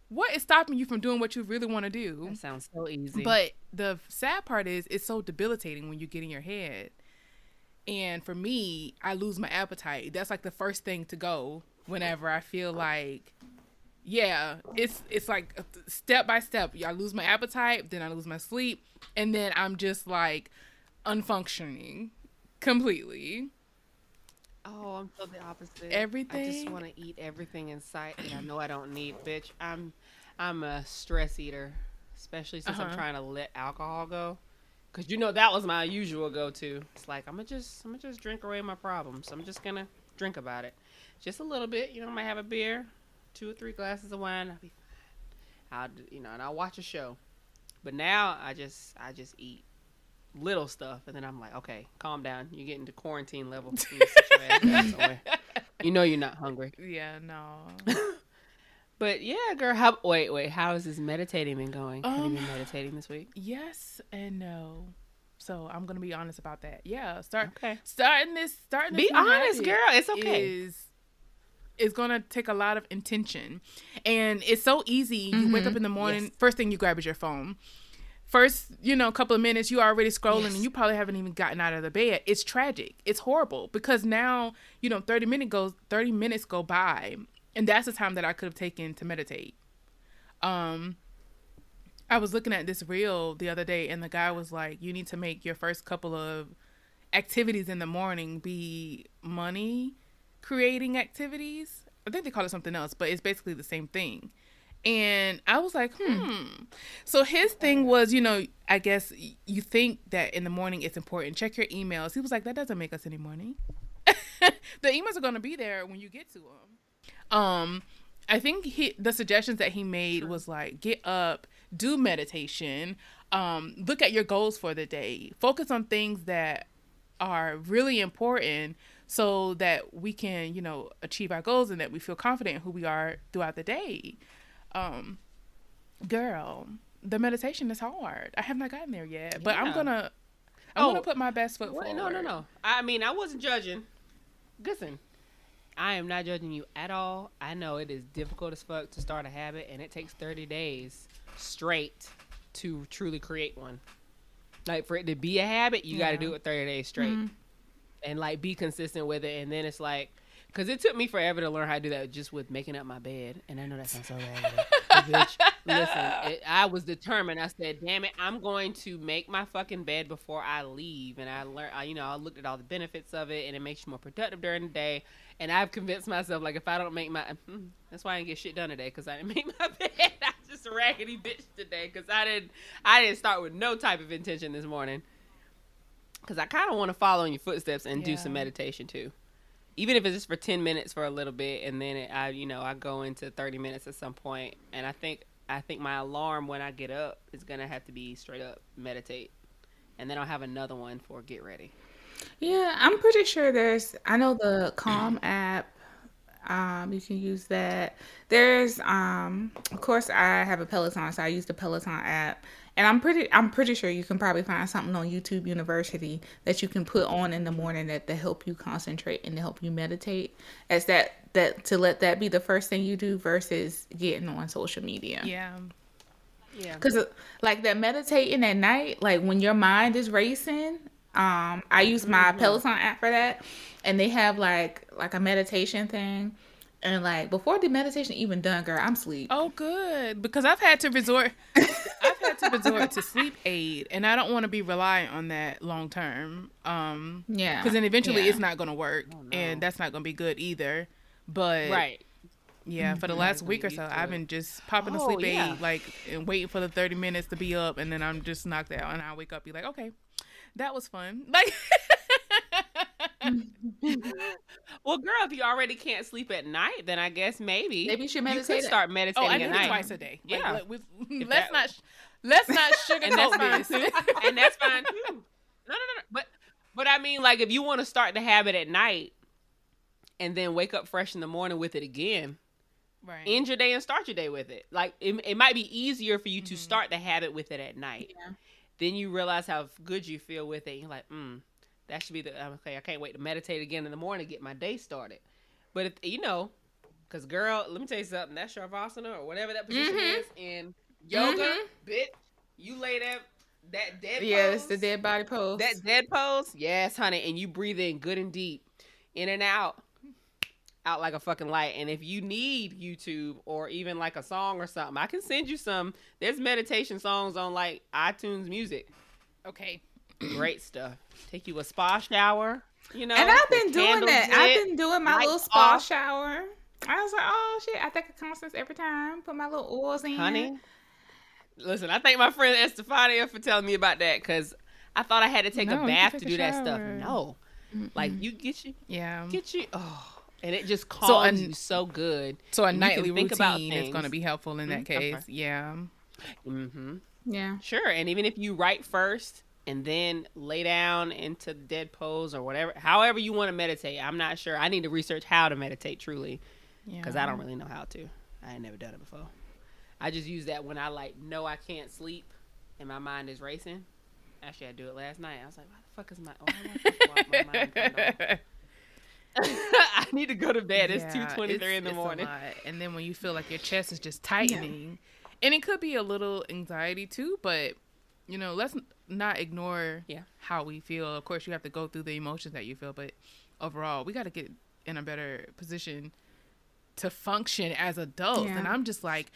what is stopping you from doing what you really want to do? that sounds so easy. But the sad part is, it's so debilitating when you get in your head. And for me, I lose my appetite. That's like the first thing to go whenever I feel like, yeah, it's it's like uh, step by step. I lose my appetite, then I lose my sleep, and then I'm just like unfunctioning completely. Oh, I'm so the opposite. Everything. I just want to eat everything in sight, and I know I don't need, bitch. I'm, I'm a stress eater, especially since I'm Uh-huh. trying to let alcohol go. Cause you know that was my usual go-to. It's like I'm gonna just, I'm gonna just drink away my problems. I'm just gonna drink about it, just a little bit. You know, I might have a beer, two or three glasses of wine. I'll be fine. I'll, you know, and I'll watch a show. But now I just, I just eat little stuff, and then I'm like, okay, calm down. You're getting to quarantine level. You, sit your ass down somewhere. You know you're not hungry. Yeah, no. But yeah, girl. How, wait, wait. How has this meditating been going? Have you Um, been meditating this week? yes and no. So I'm gonna be honest about that. Yeah, start Okay. starting this starting this Be honest, girl. It's okay. Is is gonna take a lot of intention, and it's so easy. You wake up in the morning. Yes. First thing you grab is your phone. First, you know, couple of minutes, you are already scrolling, Yes. and you probably haven't even gotten out of the bed. It's tragic. It's horrible because now you know, thirty minute goes, thirty minutes go by, and that's the time that I could have taken to meditate. Um, I was looking at this reel the other day, and the guy was like, "You need to make your first couple of activities in the morning be money creating activities. I think they call it something else, but it's basically the same thing." And I was like, hmm. So his thing was, you know, I guess you think that in the morning it's important. Check your emails. He was like, that doesn't make us any money. the emails are going to be there when you get to them. Um, I think he the suggestions that he made was like get up, do meditation, um, look at your goals for the day, focus on things that are really important so that we can, you know, achieve our goals and that we feel confident in who we are throughout the day. Um, girl, the meditation is hard. I have not gotten there yet, but I'm gonna I'm Oh. gonna put my best foot Wait, forward. no, no, no. I mean, I wasn't judging. Listen, I am not judging you at all. I know it is difficult as fuck to start a habit, and it takes 30 days straight to truly create one. Like, for it to be a habit, you got to do it 30 days straight. And, like, be consistent with it. And then it's like, because it took me forever to learn how to do that just with making up my bed. And I know that sounds so bad. bitch, listen, it, I was determined. I said, damn it, I'm going to make my fucking bed before I leave. And I learned, I, you know, I looked at all the benefits of it and it makes you more productive during the day. And I've convinced myself, like, if I don't make my, hmm, that's why I didn't get shit done today because I didn't make my bed. I just a raggedy bitch today because I didn't, I didn't start with no type of intention this morning. Because I kind of want to follow in your footsteps and do some meditation too even if it's just for 10 minutes for a little bit and then it, i you know i go into 30 minutes at some point and i think i think my alarm when i get up is gonna have to be straight up meditate and then i'll have another one for get ready Yeah, I'm pretty sure there's. I know the Calm app. Um, you can use that. There's, um, of course, I have a Peloton, so I use the Peloton app, and I'm pretty. I'm pretty sure you can probably find something on YouTube University that you can put on in the morning that to help you concentrate and to help you meditate. As that that to let that be the first thing you do versus getting on social media. Yeah. yeah uh, like that meditating at night, like when your mind is racing, Um, I use my Mm-hmm. Peloton app for that, and they have like like a meditation thing. And like before the meditation even done, girl, I'm asleep. Oh, good. Because I've had to resort, I've had to resort to sleep aid, and I don't want to be reliant on that long term. Um, Yeah, because then eventually yeah. it's not going to work, and that's not going to be good either. But Right. yeah, for the last week or so, used I've been just popping a Oh, sleep yeah. aid, like and waiting for the thirty minutes to be up, and then I'm just knocked out, and I wake up, be like, okay, that was fun. Like, Well, girl, if you already can't sleep at night, then I guess maybe Maybe you should You could at- start oh, meditating I at night. twice a day. Like, Yeah. let- with- If let's that- not, let's not and that's sugarcoat fine this. and that's fine too. No, no, no, no. But but I mean, like, if you want to start the habit at night, and then wake up fresh in the morning with it again, right. end your day and start your day with it. Like, it, it might be easier for you to start the habit with it at night. Yeah. Then you realize how good you feel with it. You're like, mm, that should be the okay. I can't wait to meditate again in the morning, to get my day started. But if you know, because girl, let me tell you something. That shavasana or whatever that position Mhm. is in yoga, Mhm. bitch, you lay that that dead yeah, it's the dead body pose. that dead pose. Yes, honey, and you breathe in good and deep, in and out, out like a fucking light. And if you need YouTube or even like a song or something, I can send you some. There's meditation songs on like iTunes Music. okay. Great stuff. Take you a spa shower. You know, and I've been doing that. lit. I've been doing my little spa off. shower. I was like, oh shit, I take a Constance every time. Put my little oils in. honey. Listen, I thank my friend Estefania for telling me about that because I thought I had to take No, a bath take to a do that stuff. shower. No, like you get you Yeah. get you oh, and it just So, calms an- you so good. So a And you nightly think about routine is going to be helpful in that Mhm, okay. case. Yeah. Mm-hmm. Yeah. Sure, and even if you write first and then lay down into the dead pose or whatever, however you want to meditate. I'm not sure. I need to research how to meditate truly Yeah. because I don't really know how to. I ain't never done it before. I just use that when I like know I can't sleep and my mind is racing. Actually, I do it last night. I was like, "Why the fuck is my? The my mind turned off?" I need to go to bed. It's Yeah, two twenty three in the morning. And then when you feel like your chest is just tightening, and it could be a little anxiety too, but you know, let's not ignore Yeah. how we feel. Of course, you have to go through the emotions that you feel, but overall, we got to get in a better position to function as adults. Yeah. And I'm just like,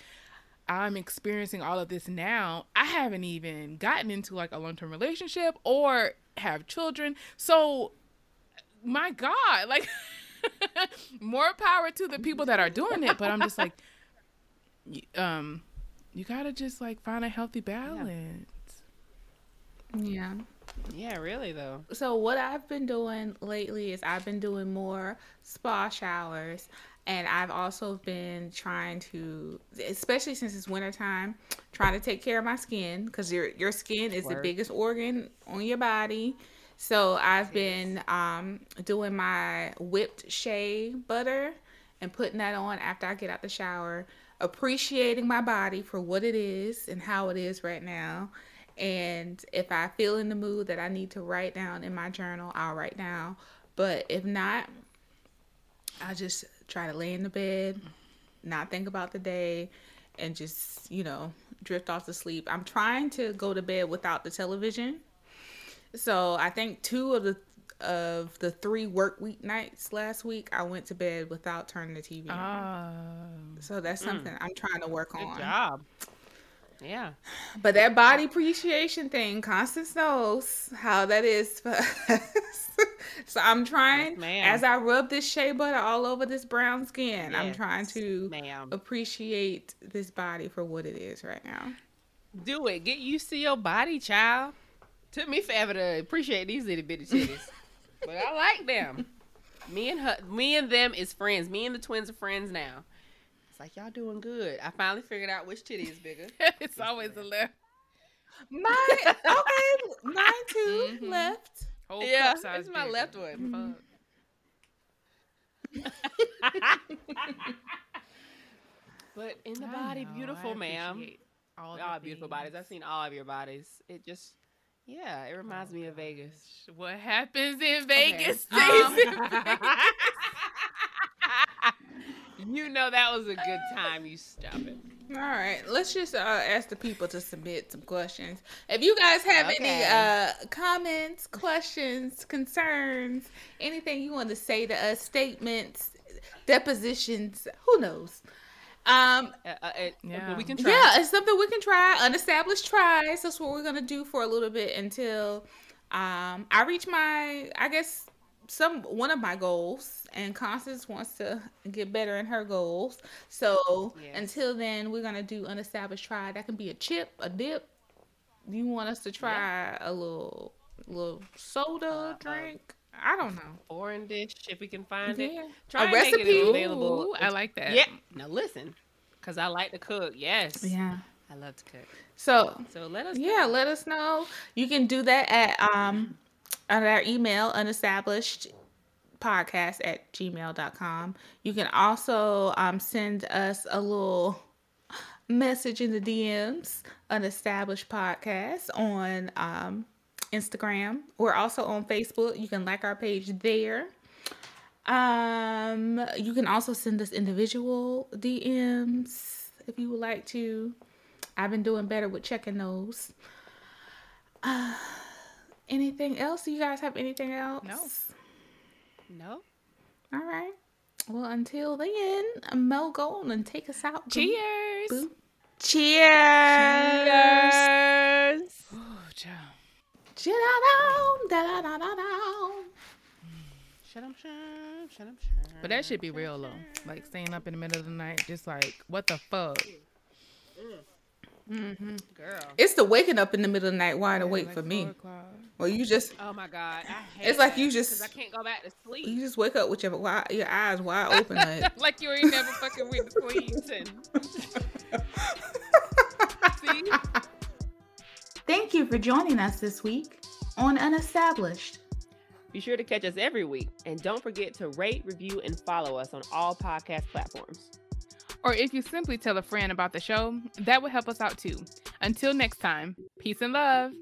I'm experiencing all of this now. I haven't even gotten into like a long term relationship or have children. So, my God, like, more power to the people that are doing it. But I'm just like, um, you gotta just like find a healthy balance. Yeah. Yeah, Yeah, really though. So what I've been doing lately is I've been doing more spa showers and I've also been trying to especially since it's wintertime, trying to take care of my skin because your your skin is the biggest organ on your body. So I've been um, doing my whipped shea butter and putting that on after I get out the shower, appreciating my body for what it is and how it is right now. And if I feel in the mood that I need to write down in my journal, I'll write down. But if not, I just try to lay in the bed, not think about the day, and just, you know, drift off to sleep. I'm trying to go to bed without the television. So I think two of the of the three work week nights last week, I went to bed without turning the TV on. Ah, So that's something I'm trying to work Good on. job. Yeah. But that body appreciation thing, Constance knows how that is for us. so I'm trying, Yes, as I rub this shea butter all over this brown skin, I'm trying to ma'am. appreciate this body for what it is right now. Do it. Get used to your body, child. Took me forever to appreciate these little bitty titties, but I like them. Me and her, me and them is friends. Me and the twins are friends now. It's like y'all doing good. I finally figured out which titty is bigger. it's always the left. My okay, mine too Mhm. left. Whole Yeah, cup size it's my bigger. left one. Fuck. but in the I body, know, I beautiful, ma'am. appreciate All, All beautiful bodies. I've seen all of your bodies. It just, yeah, it reminds me of Vegas. What happens in Vegas Um, stays in Vegas. You know that was a good time. You stop it. All right, let's just uh, ask the people to submit some questions. If you guys have any uh, comments, questions, concerns, anything you want to say to us, statements, depositions, who knows? Um, Uh, uh, it- Yeah. we can try. yeah, it's something we can try. Unestablished tries. That's what we're gonna do for a little bit until um, I reach my, I guess, some one of my goals, and Constance wants to get better in her goals. So Yes. until then, we're gonna do unestablished try. That can be a chip, a dip. You want us to try a little, little soda drink? I don't know. Foreign dish if we can find Yeah. it. Try A and make it recipe? available. Ooh, I like that. Yeah. Now listen, because I like to cook. Yes. Yeah. I love to cook. So So let us. yeah let us know you can do that at um at our email unestablished podcast at gmail.com you can also um send us a little message in the dms unestablished podcast on um instagram. We're also on facebook. You can like our page there. Um you can also send us individual dms if you would like to. I've been doing better with checking those. Uh, anything else? You guys have anything else? No. No. All right. Well, until then, Mel, go on and take us out. Cheers. Boo. Cheers. Cheers. Shut up, But that should be real though. Like staying up in the middle of the night, just like what the fuck. Mm. Mm-hmm. Girl. It's the waking up in the middle of the night wide awake Like for me. o'clock. Well, you just Oh my God. I hate It's like you just- I can't go back to sleep. you just wake up with your your eyes wide open. Like, like you ain't never fucking went to sleep. Listen. See? Thank you for joining us this week on Unestablished. Be sure to catch us every week. And don't forget to rate, review, and follow us on all podcast platforms. Or if you simply tell a friend about the show, that would help us out too. Until next time, peace and love.